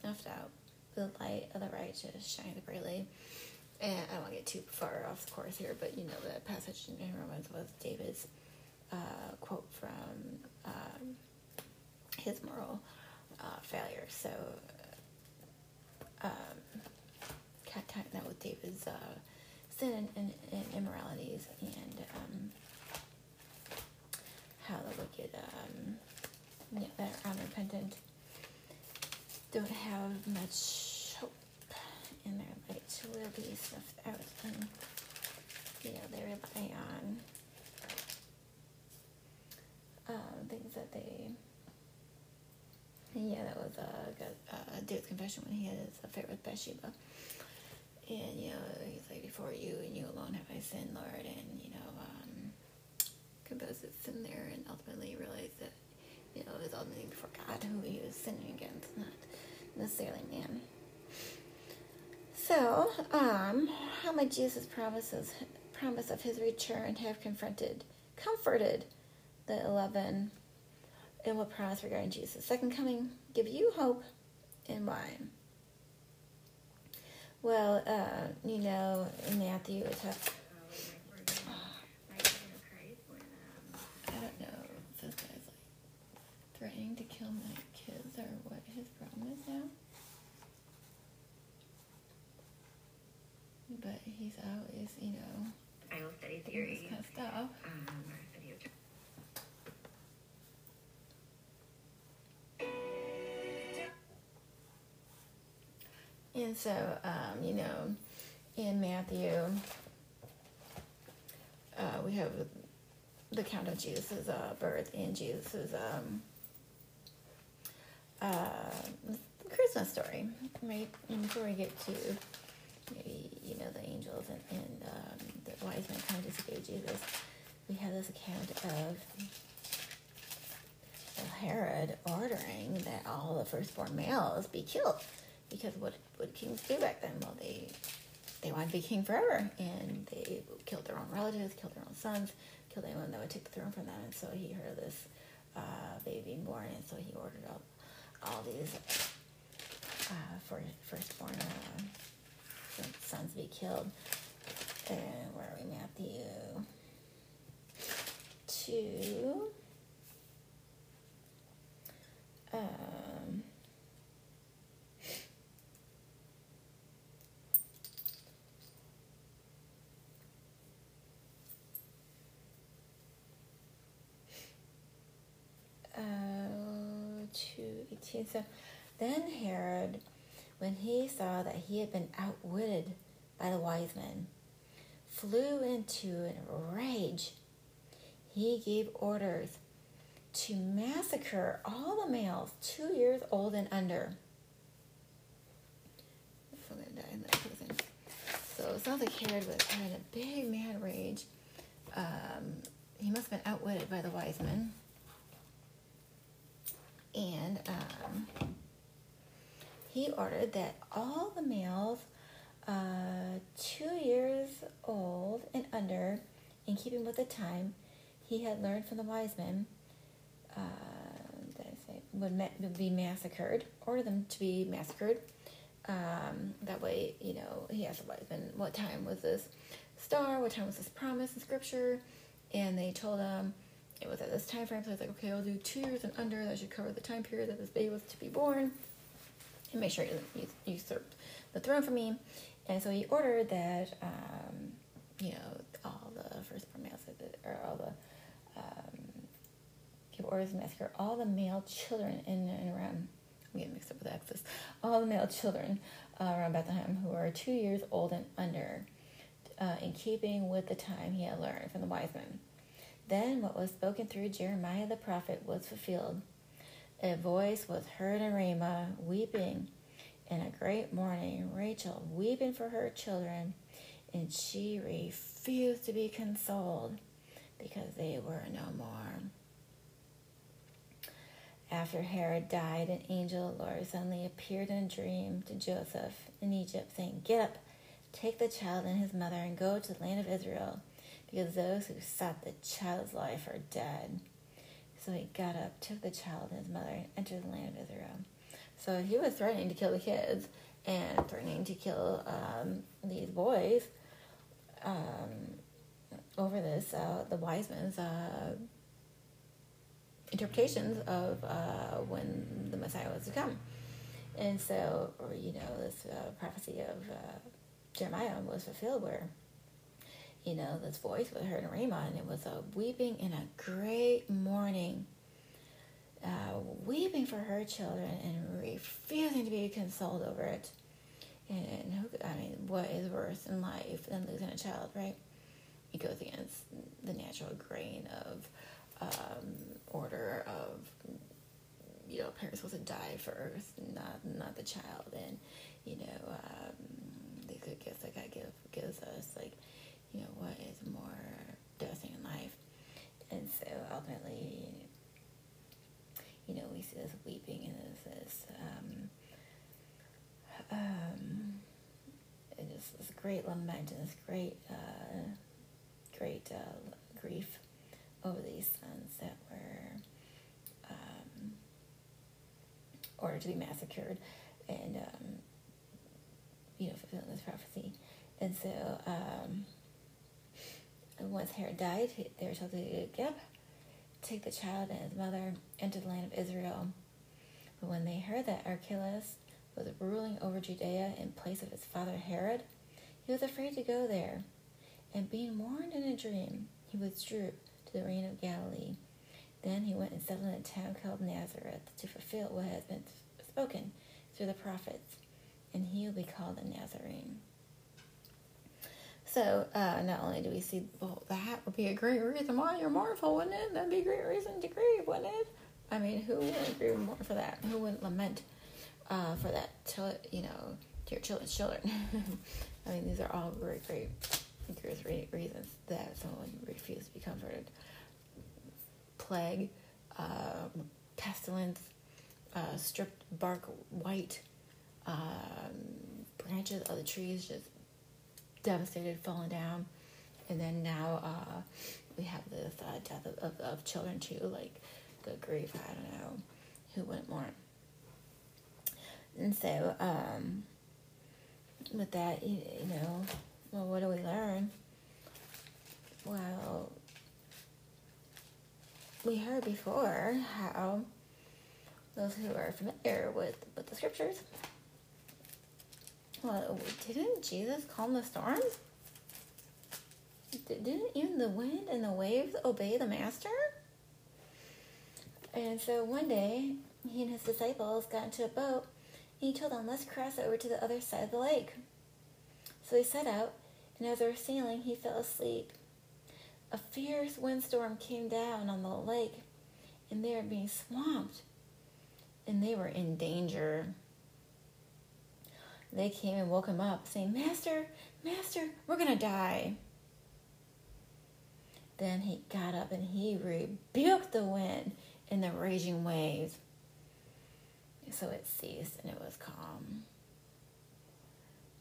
snuffed out. The light of the righteous shines brightly. And I don't want to get too far off the course here, but you know the passage in Romans was David's uh, quote from um, his moral uh, failure. So, um, that with David's uh, sin and, and, and immoralities and um, how the wicked um, yeah, that are unrepentant don't have much hope in their light will be snuffed out and you know they rely on um, things that they yeah that was uh, uh, David's confession when he had his affair with Bathsheba and you know he's like before you and you alone have I sinned Lord and you know um, confessed sin there and ultimately realized that you know it was ultimately before God who he was sinning against not necessarily man so, um, how might Jesus' promises, promise of his return have confronted, comforted the eleven, and what promise regarding Jesus' second coming give you hope, and why? Well, uh, you know, in Matthew, talks. I don't know if this guy's like threatening to kill my kids or what his problem is now. But he's always, you know, I will study theory. this kind of stuff. So, um, you know, in Matthew, uh, we have the account of Jesus' uh, birth and Jesus' um, uh, Christmas story, right? And before we get to maybe, you know, the angels and, and um, the wise men coming to save Jesus, we have this account of Herod ordering that all the firstborn males be killed because what would kings do back then? Well, they they wanted to be king forever, and they killed their own relatives, killed their own sons, killed anyone that would take the throne from them. And so he heard of this uh, baby born, and so he ordered all, all these uh, for firstborn uh, sons to be killed. And where are we, Matthew? Two. Um, uh, 218. So then Herod, when he saw that he had been outwitted by the wise men, flew into a rage. He gave orders to massacre all the males two years old and under. Prison. So it sounds like Herod was having a big mad rage. Um, he must have been outwitted by the wise men. And um, he ordered that all the males uh, two years old and under, in keeping with the time he had learned from the wise men, uh, say, would, ma- would be massacred, order them to be massacred. Um, that way, you know, he asked the wise men, what time was this star? What time was this promise in scripture? And they told him it was at this time frame. So I was like, okay, I'll do two years and under. That should cover the time period that this baby was to be born. And make sure he doesn't usurp the throne for me. And so he ordered that, um, you know, all the firstborn males, or all the, um, give orders to massacre all the male children in and around, I'm getting mixed up with Exodus, all the male children uh, around Bethlehem who are two years old and under, uh, in keeping with the time he had learned from the wise men. Then what was spoken through Jeremiah the prophet was fulfilled. A voice was heard in Ramah, weeping in a great mourning, Rachel weeping for her children and she refused to be consoled because they were no more. After Herod died, an angel of the Lord suddenly appeared in a dream to Joseph in Egypt, saying, Get up, take the child and his mother, and go to the land of Israel, because those who sought the child's life are dead. So he got up, took the child and his mother, and entered the land of Israel. So he was threatening to kill the kids and threatening to kill um, these boys um, over this, uh, the wise men's uh, interpretations of uh, when the Messiah was to come. And so, or, you know, this uh, prophecy of uh, Jeremiah was fulfilled where, you know, this voice was heard in Ramah, and it was a weeping and a great mourning. Uh, weeping for her children and refusing to be consoled over it. And who, I mean, what is worse in life than losing a child, right? It goes against the natural grain of um, order of you know parents supposed to die first, not not the child, and you know um, they could guess like God give, gives us like you know what is more devastating in life, and so ultimately you know we see this weeping and this this um, um, this great lament and this great uh, great uh, grief over these sons that were um, ordered to be massacred and um, you know fulfilling this prophecy. And so um, once Herod died they were told to get up take the child and his mother into the land of Israel but when they heard that Archelaus was ruling over Judea in place of his father Herod he was afraid to go there and being warned in a dream he withdrew to the reign of Galilee. Then he went and settled in a town called Nazareth to fulfill what has been spoken through the prophets, and he will be called a Nazarene. So, uh, not only do we see, well, that would be a great reason why you're mournful, wouldn't it? That'd be a great reason to grieve, wouldn't it? I mean, who wouldn't grieve more for that? Who wouldn't lament uh, for that, to, you know, to your children's children? I mean, these are all great, great there's reasons that someone refused to be comforted. Plague, um, pestilence, uh, stripped bark white, um, branches of the trees just devastated, falling down. And then now uh, we have the uh, death of, of, of, children too, like the grief, I don't know, who wouldn't. And so, um, with that, you, you know, well, what do we learn? Well, we heard before how those who are familiar with, with the scriptures, well, didn't Jesus calm the storms? Didn't even the wind and the waves obey the Master? And so one day, he and his disciples got into a boat, and he told them, let's cross over to the other side of the lake. So they set out, and as they were sailing, he fell asleep. A fierce windstorm came down on the lake, and they were being swamped, and they were in danger. They came and woke him up, saying, Master, Master, we're going to die. Then he got up and he rebuked the wind and the raging waves. So it ceased and it was calm.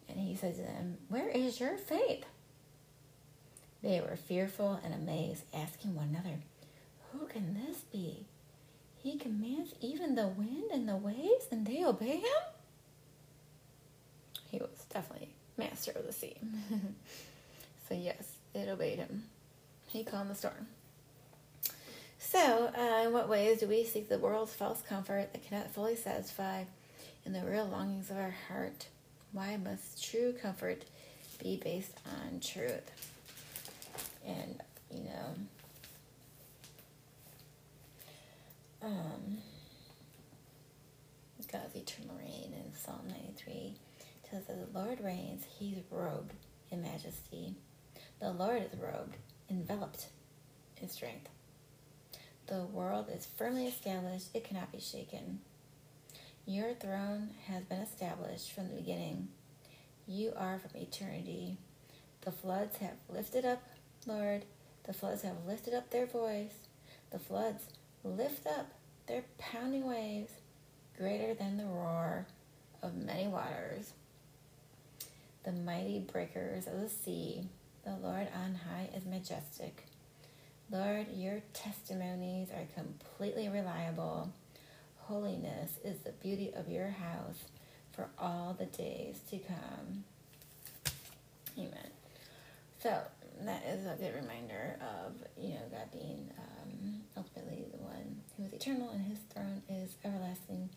And he said to them, Where is your faith? They were fearful and amazed, asking one another, Who can this be? He commands even the wind and the waves, and they obey him? Definitely master of the sea. so, yes, it obeyed him. He calmed the storm. So, uh, in what ways do we seek the world's false comfort that cannot fully satisfy in the real longings of our heart? Why must true comfort be based on truth? And, you know, um, God's eternal reign in Psalm 93 the Lord reigns, he's robed in majesty. The Lord is robed, enveloped in strength. The world is firmly established, it cannot be shaken. Your throne has been established from the beginning. You are from eternity. The floods have lifted up, Lord, the floods have lifted up their voice. The floods lift up their pounding waves, greater than the roar of many waters. The mighty breakers of the sea, the Lord on high is majestic. Lord, your testimonies are completely reliable. Holiness is the beauty of your house for all the days to come. Amen. So that is a good reminder of you know God being um, ultimately the one who is eternal, and His throne is everlasting,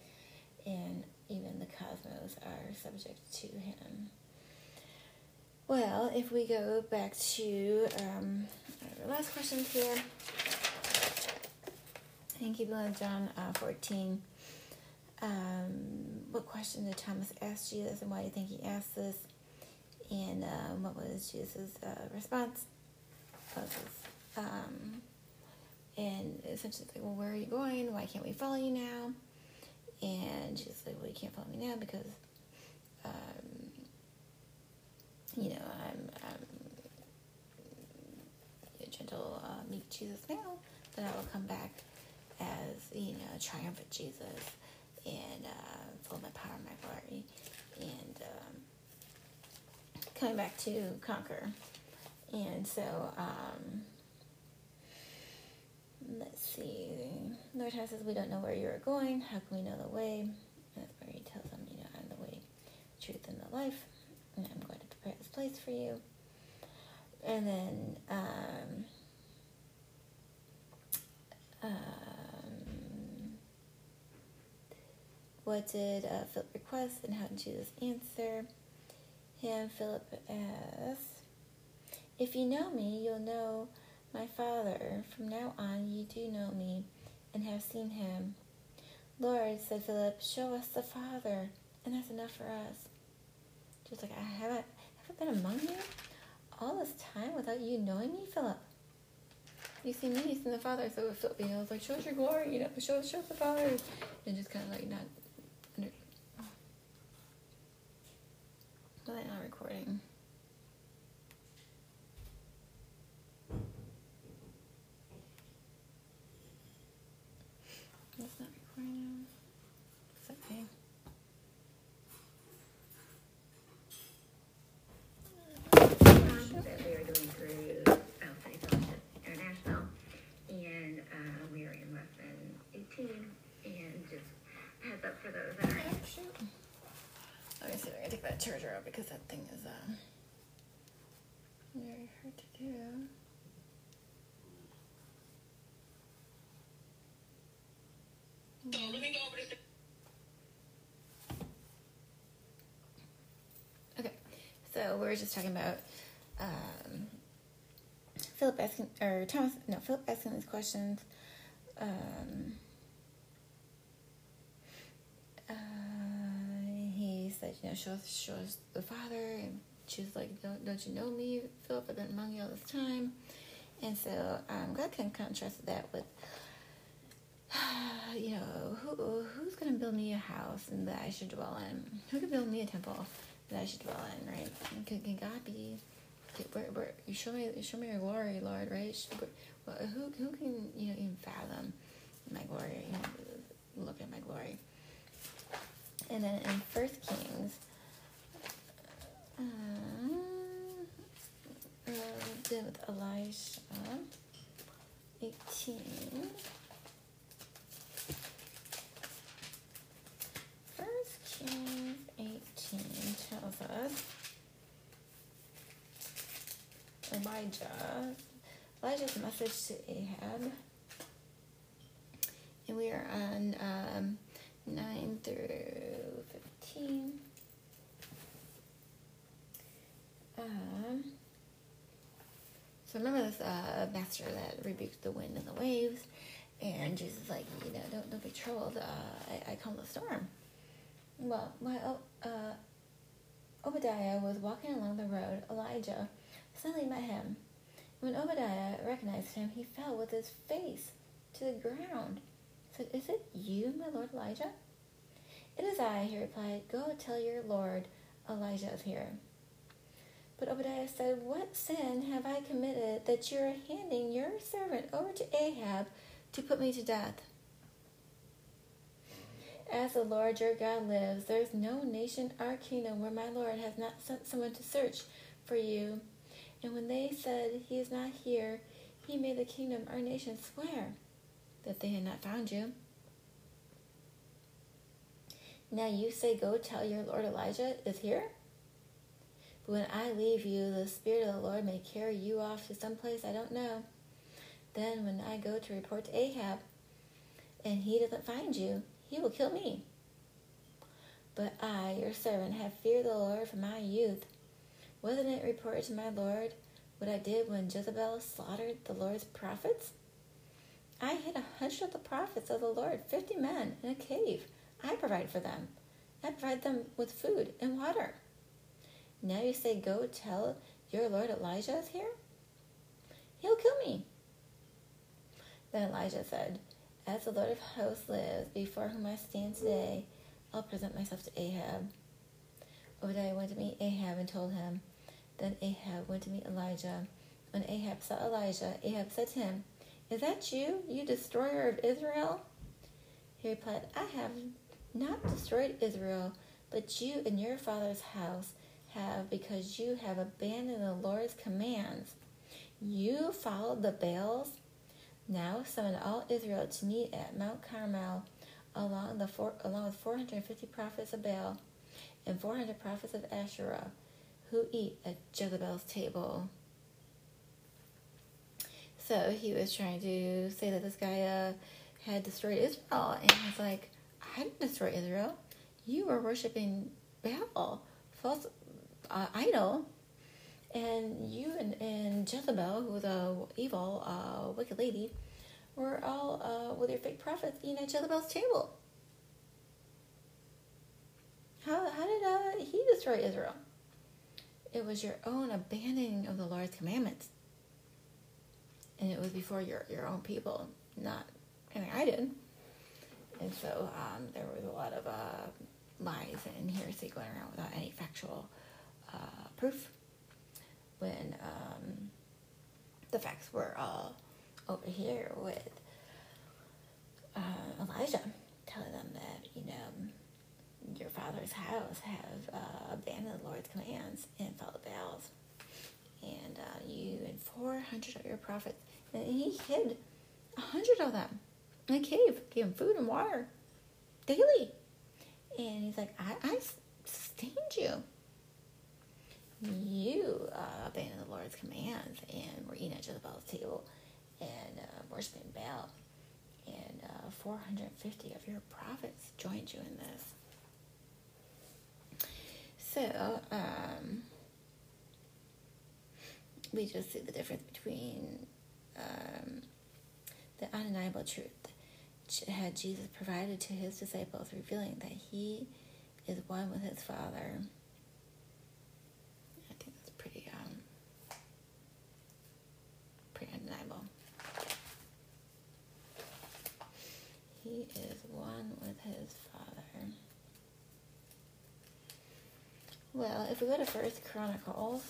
and even the cosmos are subject to Him. Well, if we go back to um, our last questions here, and keep on John uh, 14. Um, what question did Thomas ask Jesus, and why do you think he asked this? And um, what was Jesus' uh, response? Um, and essentially, like, well, where are you going? Why can't we follow you now? And Jesus like, well, you can't follow me now because, um, you know, I'm, I'm a gentle, uh, meek Jesus now, but I will come back as, you know, a triumphant Jesus and uh, full of my power and my glory. And um, coming back to conquer. And so, um, let's see. Lord says, We don't know where you are going. How can we know the way? That's where he tells them, You know, I'm the way, truth, and the life. And I'm going to this place for you. And then, um, um, what did uh, Philip request and how did Jesus answer him? Philip asked, If you know me, you'll know my Father. From now on, you do know me and have seen him. Lord, said Philip, show us the Father, and that's enough for us. Just like, I haven't, haven't been among you all this time without you knowing me, Philip. You see me, you see the Father. So Philip, you know, like, show us your glory, you know, show show us the Father. And just kind of like not under. Are not recording? It's not recording now. It's okay. Um, that we are going through Bible Study Fellowship International, and uh, we are in lesson 18. And just heads up for those that are Oh, shoot. Let me see if I can take that charger out because that thing is uh, very hard to do. Okay, so we're just talking about um, Philip asking, or Thomas, no, Philip asking these questions. Um, uh, he said, you know, show us, show us the Father. And she was like, don't, don't you know me, Philip? I've been among you all this time. And so um, God can contrast that with, you know, who, who's going to build me a house and that I should dwell in? Who can build me a temple that I should dwell in, right? Can, can God be, can, where, where, you show me, you show me your glory, Lord, right? Well, who, who can, you know, even fathom my glory, you know, look at my glory? And then in First Kings, um, uh, with Elisha, eighteen. First Kings tells Elijah, Elijah's message to Ahab, and we are on um, nine through fifteen. Um, so remember this uh, master that rebuked the wind and the waves, and Jesus is like, you know, don't don't be troubled. Uh, I, I calm the storm. Well, my, uh, Obadiah was walking along the road, Elijah suddenly met him. When Obadiah recognized him, he fell with his face to the ground. Said, "Is it you, my lord Elijah?" "It is I," he replied. "Go tell your lord Elijah is here." But Obadiah said, What sin have I committed that you are handing your servant over to Ahab to put me to death? As the Lord your God lives, there is no nation or kingdom where my Lord has not sent someone to search for you. And when they said, He is not here, he made the kingdom or nation swear that they had not found you. Now you say, Go tell your Lord Elijah is here? But when I leave you, the Spirit of the Lord may carry you off to some place I don't know. Then, when I go to report to Ahab, and he doesn't find you, he will kill me. But I, your servant, have feared the Lord from my youth. Wasn't it reported to my Lord what I did when Jezebel slaughtered the Lord's prophets? I hid a hundred of the prophets of the Lord, fifty men, in a cave. I provide for them. I provide them with food and water. Now you say, Go tell your Lord Elijah is here? He'll kill me. Then Elijah said, As the Lord of hosts lives, before whom I stand today, I'll present myself to Ahab. Obadiah went to meet Ahab and told him. Then Ahab went to meet Elijah. When Ahab saw Elijah, Ahab said to him, Is that you, you destroyer of Israel? He replied, I have not destroyed Israel, but you and your father's house have because you have abandoned the Lord's commands. You followed the Baals. Now summon all Israel to meet at Mount Carmel, along the four, along with 450 prophets of Baal and 400 prophets of Asherah, who eat at Jezebel's table. So he was trying to say that this guy uh, had destroyed Israel, and he's like, "I didn't destroy Israel. You were worshiping Baal, false uh, idol, and you and, and Jezebel, who was a evil, uh, wicked lady, were all uh, with your fake prophets eating at Jezebel's table. How, how did uh, he destroy Israel? It was your own abandoning of the Lord's commandments. And it was before your, your own people, not, I mean, I didn't. And so um, there was a lot of uh, lies and hearsay going around without any factual uh, proof when um, the facts were all over here with uh, Elijah telling them that, you know, your father's house have uh, abandoned the Lord's commands and followed Baal's. And uh, you and 400 of your prophets, and he hid a 100 of them in a cave, gave them food and water daily. And he's like, I, I sustained you you uh, abandoned the Lord's commands and were eating at Jezebel's table and uh, worshiping Baal. And uh, 450 of your prophets joined you in this. So, um, we just see the difference between um, the undeniable truth had Jesus provided to his disciples, revealing that he is one with his Father He is one with his Father. Well, if we go to First Chronicles,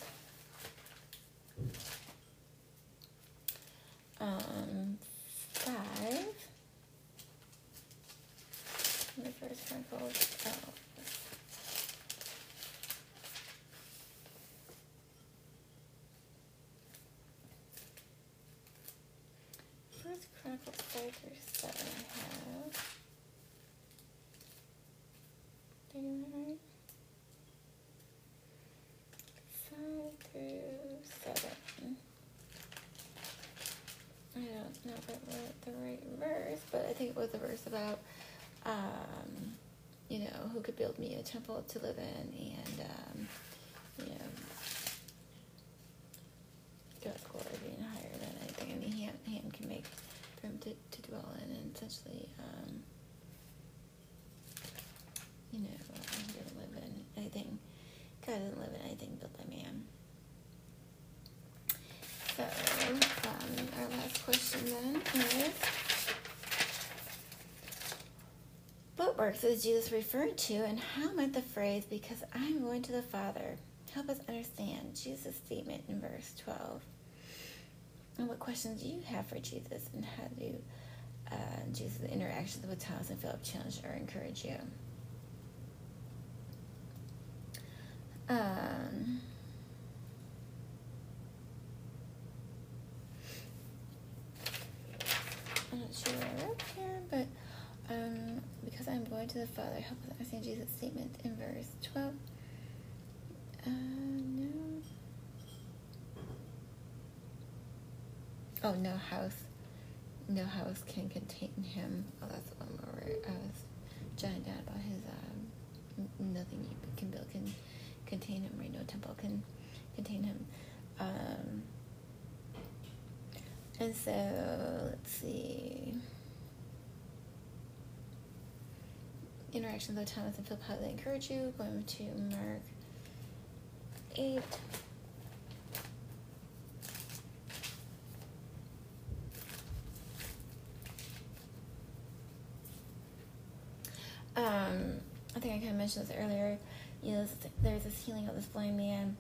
um, five. The First Chronicles. Oh. Chronicles five through seven. I have. That right? Five through seven. I don't know if I wrote the right verse, but I think it was the verse about, um, you know, who could build me a temple to live in, and um, you know, God's glory being higher than anything any hand, hand can make for him to, to dwell in, and essentially, um, you know, uh, he doesn't live in anything. God doesn't live in anything built by man. So, um, our last question then is What works is Jesus referred to, and how might the phrase, because I'm going to the Father, help us understand Jesus' statement in verse 12. And what questions do you have for Jesus, and how do uh, Jesus' interactions with Thomas and Philip challenge or encourage you? Um, I'm not sure where I wrote here, but um, because I'm going to the Father, help us understand Jesus' statement in verse 12. Uh, no. Oh, no house. No house can contain him. Oh, that's one where I was jotting down about his, um, nothing you can build can contain him, right? No temple can contain him. Um, and so, let's see. Interactions with Thomas and Philip, how they encourage you. Going to Mark 8. Um, I think I kind of mentioned this earlier. You know, there's this healing of this blind man.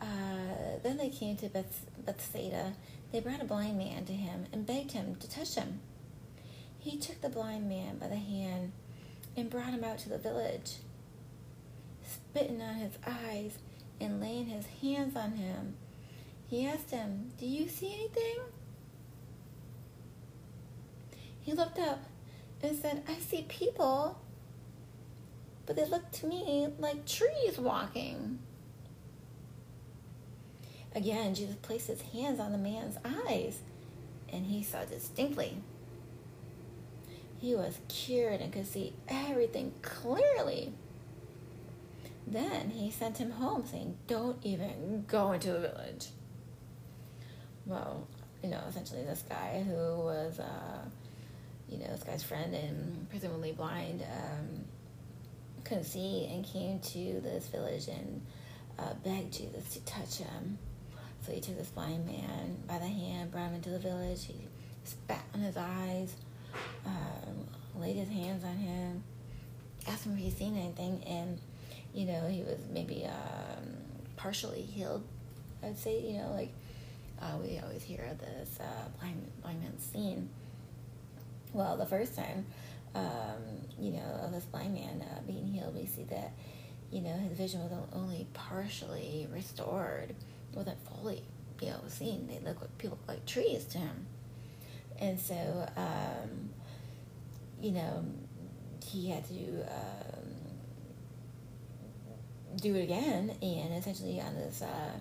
Uh, then they came to Beth- Bethsaida. They brought a blind man to him and begged him to touch him. He took the blind man by the hand and brought him out to the village. Spitting on his eyes and laying his hands on him, he asked him, Do you see anything? He looked up and said, I see people, but they look to me like trees walking. Again, Jesus placed his hands on the man's eyes, and he saw distinctly. He was cured and could see everything clearly. Then he sent him home, saying, Don't even go into the village. Well, you know, essentially, this guy who was, uh, you know, this guy's friend and presumably blind, um, see and came to this village and uh, begged Jesus to touch him. So he took this blind man by the hand, brought him into the village. He spat on his eyes, um, laid his hands on him, asked him if he'd seen anything, and you know he was maybe um, partially healed. I'd say you know like uh, we always hear this uh, blind blind man scene. Well, the first time, um, you know, of this blind man uh, being healed, we see that you know his vision was only partially restored wasn't fully, you know, seen. They look like people like trees to him. And so, um, you know, he had to um, do it again, and essentially on this uh,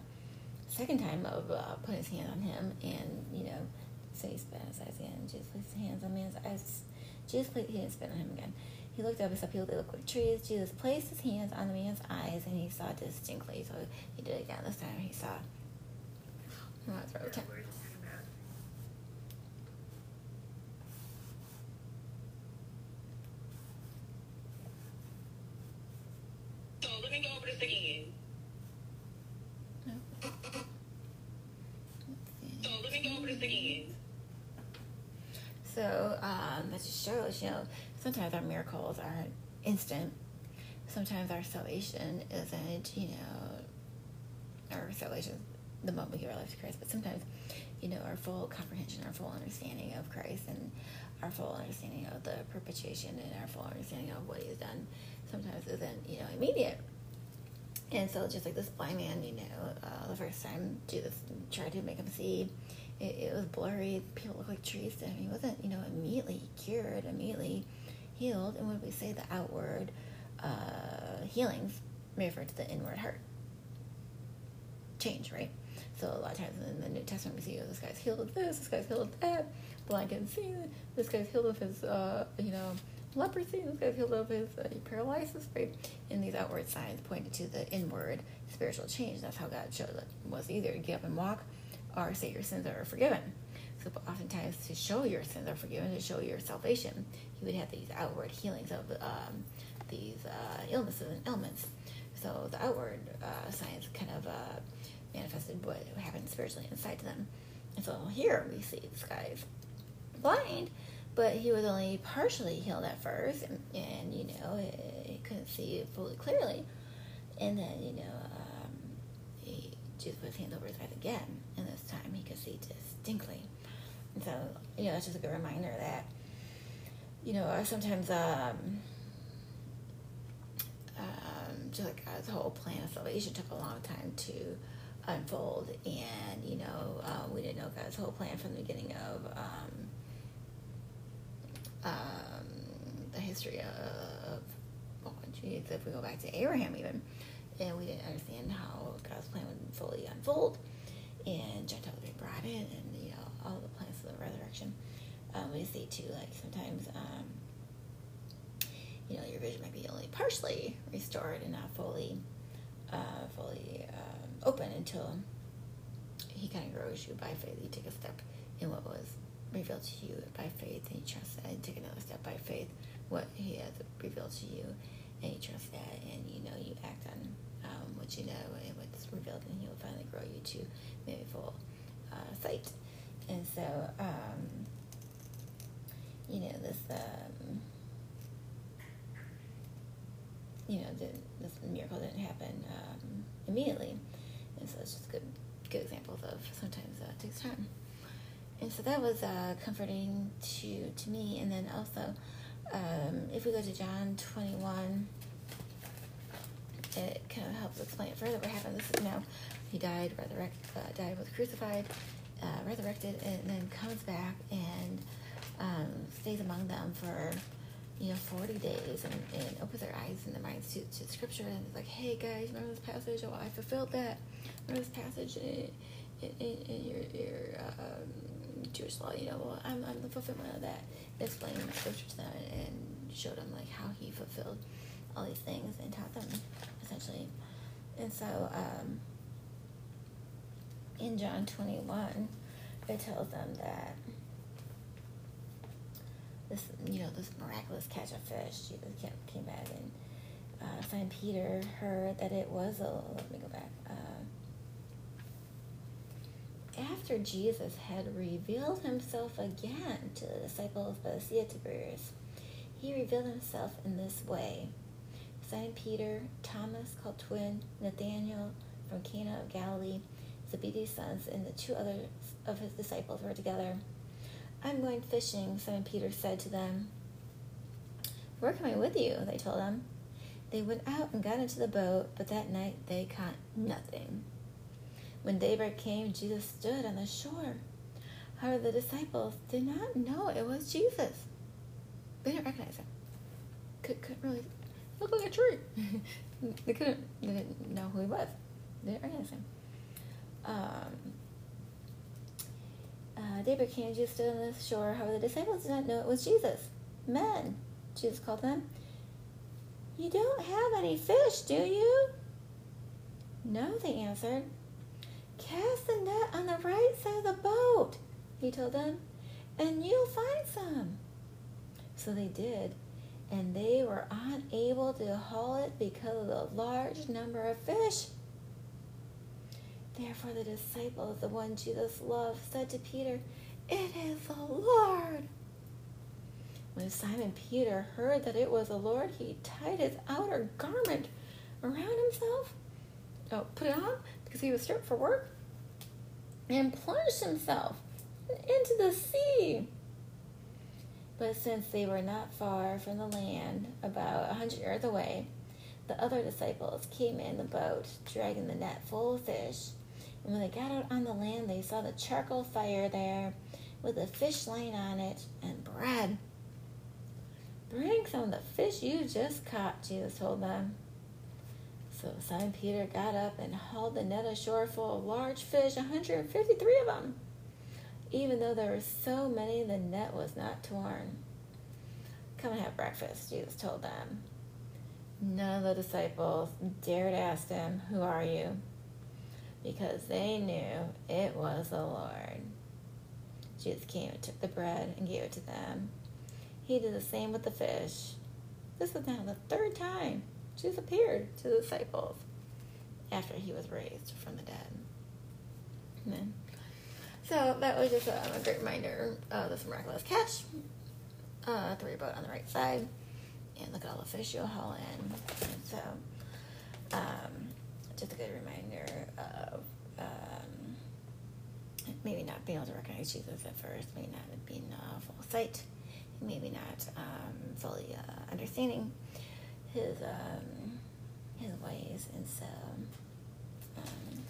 second time of uh, putting his hand on him, and you know, say so on his again. Jesus his hands on man's eyes. Jesus placed, he didn't spit on him again. He looked up and saw people they looked like trees. Jesus placed his hands on the man's eyes and he saw distinctly. So he did it again. This time he saw. Oh, that's right. So we're talking about So let me go over this again. So let me go over this again. So shows, you know, sometimes our miracles aren't instant. Sometimes our salvation isn't, you know, our salvation is the moment we give our life to Christ. But sometimes, you know, our full comprehension, our full understanding of Christ, and our full understanding of the perpetuation, and our full understanding of what He's done, sometimes isn't, you know, immediate. And so, just like this blind man, you know, uh, the first time Jesus tried to make him see, it, it was blurry. People looked like trees to him. He wasn't, you know, immediately cured, immediately healed. And when we say the outward uh, healings, we refer to the inward heart change, right? So a lot of times in the New Testament, we see, oh, this guy's healed of this, this guy's healed of that, blind can see, this guy's healed of his, uh, you know, leprosy, this guy's healed of his uh, paralysis, right? And these outward signs pointed to the inward spiritual change. That's how God showed it was either get up and walk or say your sins are forgiven. So oftentimes to show your sins are forgiven, to show your salvation, he would have these outward healings of um, these uh, illnesses and ailments. So the outward uh, signs kind of uh, manifested what happened spiritually inside to them. And so here we see this guy's blind, but he was only partially healed at first, and, and you know, he, he couldn't see fully clearly. And then, you know, Jesus put his hand over his eyes again, and this time he could see distinctly. And so, you know, that's just a good reminder that, you know, uh, sometimes, um, um, just like God's whole plan of salvation took a long time to unfold, and you know, uh, we didn't know God's whole plan from the beginning of um, um, the history of, oh, geez, if we go back to Abraham even, and we didn't understand how God's plan would fully unfold, and Gentiles would be brought in, and you know, all the plans of the resurrection. Um, we see too, like sometimes, um, you know, your vision might be only partially restored and not fully, uh, fully um, open until He kind of grows you by faith. You take a step in what was revealed to you by faith, and you trust that, and take another step by faith, what He has revealed to you, and you trust that, and you know you act on um, what you know and what's revealed, and He will finally grow you to maybe full uh, sight. And so, um, you know, this, um, you know, the, this miracle didn't happen um, immediately, and so it's just good, good examples of sometimes uh, it takes time. And so that was uh, comforting to to me. And then also, um, if we go to John twenty one, it kind of helps explain further. What happened? This is now he died, resurrect, uh, died, was crucified, uh, resurrected, and then comes back and um, stays among them for you know 40 days and, and opens their eyes and their minds to, to scripture and it's like hey guys remember this passage? Oh i fulfilled that. Remember this passage in, in, in your, your um, jewish law? You know well I'm, I'm the fulfillment of that. Explained the scripture to them and showed them like how he fulfilled all these things and taught them essentially and so um, in john 21 it tells them that this you know this miraculous catch of fish. Jesus came, came back and uh, Simon Peter heard that it was a. Let me go back. Uh, after Jesus had revealed himself again to the disciples by the Sea of Tiberias, he revealed himself in this way. Simon Peter, Thomas called twin, Nathanael from Cana of Galilee, Zebedee's sons, and the two others of his disciples were together. I'm going fishing, Simon Peter said to them. We're coming with you, they told him. They went out and got into the boat, but that night they caught nothing. When daybreak came, Jesus stood on the shore. However, the disciples did not know it was Jesus. They didn't recognize him. Could, couldn't really look like a tree. they couldn't. They didn't know who he was. They didn't recognize him. Um, uh, daybreak came, Jesus stood on the shore. However, the disciples did not know it was Jesus. Men, Jesus called them. You don't have any fish, do you? No, they answered. Cast the net on the right side of the boat, he told them, and you'll find some. So they did, and they were unable to haul it because of the large number of fish. Therefore, the disciples, the one Jesus loved, said to Peter, It is the Lord. When Simon Peter heard that it was the Lord, he tied his outer garment around himself, oh, put it on because he was stripped for work, and plunged himself into the sea. But since they were not far from the land, about a hundred yards away, the other disciples came in the boat, dragging the net full of fish. And when they got out on the land, they saw the charcoal fire there with a fish laying on it and bread. Bring some of the fish you just caught, Jesus told them. So Simon Peter got up and hauled the net ashore full of large fish, 153 of them. Even though there were so many, the net was not torn. Come and have breakfast, Jesus told them. None of the disciples dared ask him, Who are you? Because they knew it was the Lord. Jesus came and took the bread and gave it to them. He did the same with the fish. This is now the third time Jesus appeared to the disciples after he was raised from the dead. Amen. So that was just a, a great reminder of this miraculous catch. Uh, your boat on the right side, and look at all the fish you'll haul in. And so, um, just a good reminder of um, maybe not being able to recognize Jesus at first, maybe not being uh, full sight, maybe not um, fully uh, understanding his um, his ways, and so um,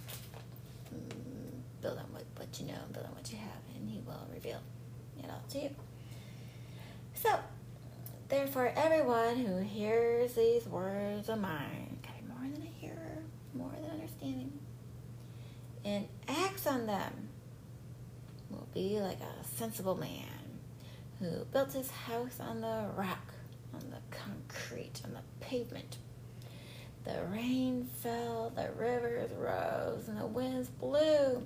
build on what, what you know, build on what you have, and He will reveal it all to you. So, therefore, everyone who hears these words of mine, okay, more than a hearer, more than understanding, and acts on them, will be like a sensible man who built his house on the rock, on the concrete, on the pavement. The rain fell, the rivers rose, and the winds blew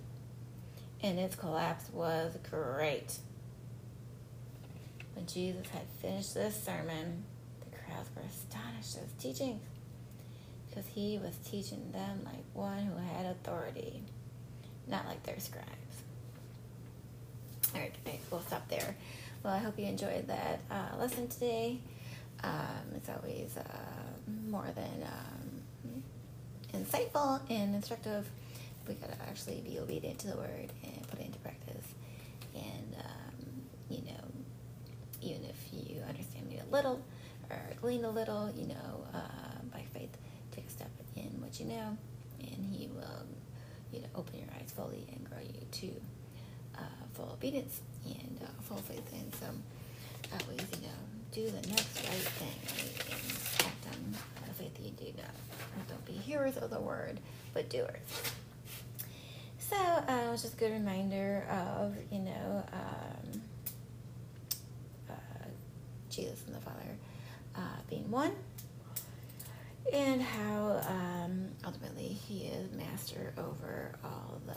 And its collapse was great. When Jesus had finished this sermon, the crowds were astonished at his teachings because he was teaching them like one who had authority, not like their scribes. All right, okay, we'll stop there. Well, I hope you enjoyed that uh, lesson today. Um, it's always uh, more than um, insightful and instructive. We gotta actually be obedient to the word and put it into practice. And um, you know, even if you understand me a little or glean a little, you know, uh, by faith, take a step in what you know, and He will, you know, open your eyes fully and grow you to uh, full obedience and uh, full faith. And so, way, you know, do the next right thing right? and act on the faith that you do know. Don't be hearers of the word, but doers. So, uh, it's just a good reminder of, you know, um, uh, Jesus and the Father uh, being one, and how um, ultimately He is master over all the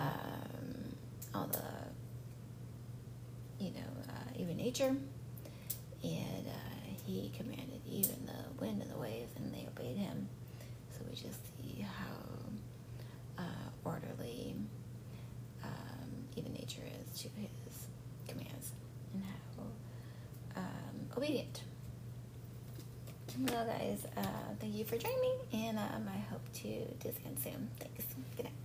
um, all the you know uh, even nature, and uh, He commanded even the wind and the waves, and they obeyed Him. So we just see how uh, orderly um, even nature is to His commands, and how um, obedient. Well, guys, uh, thank you for joining me, and um, I hope to do this again soon. Thanks. Good night.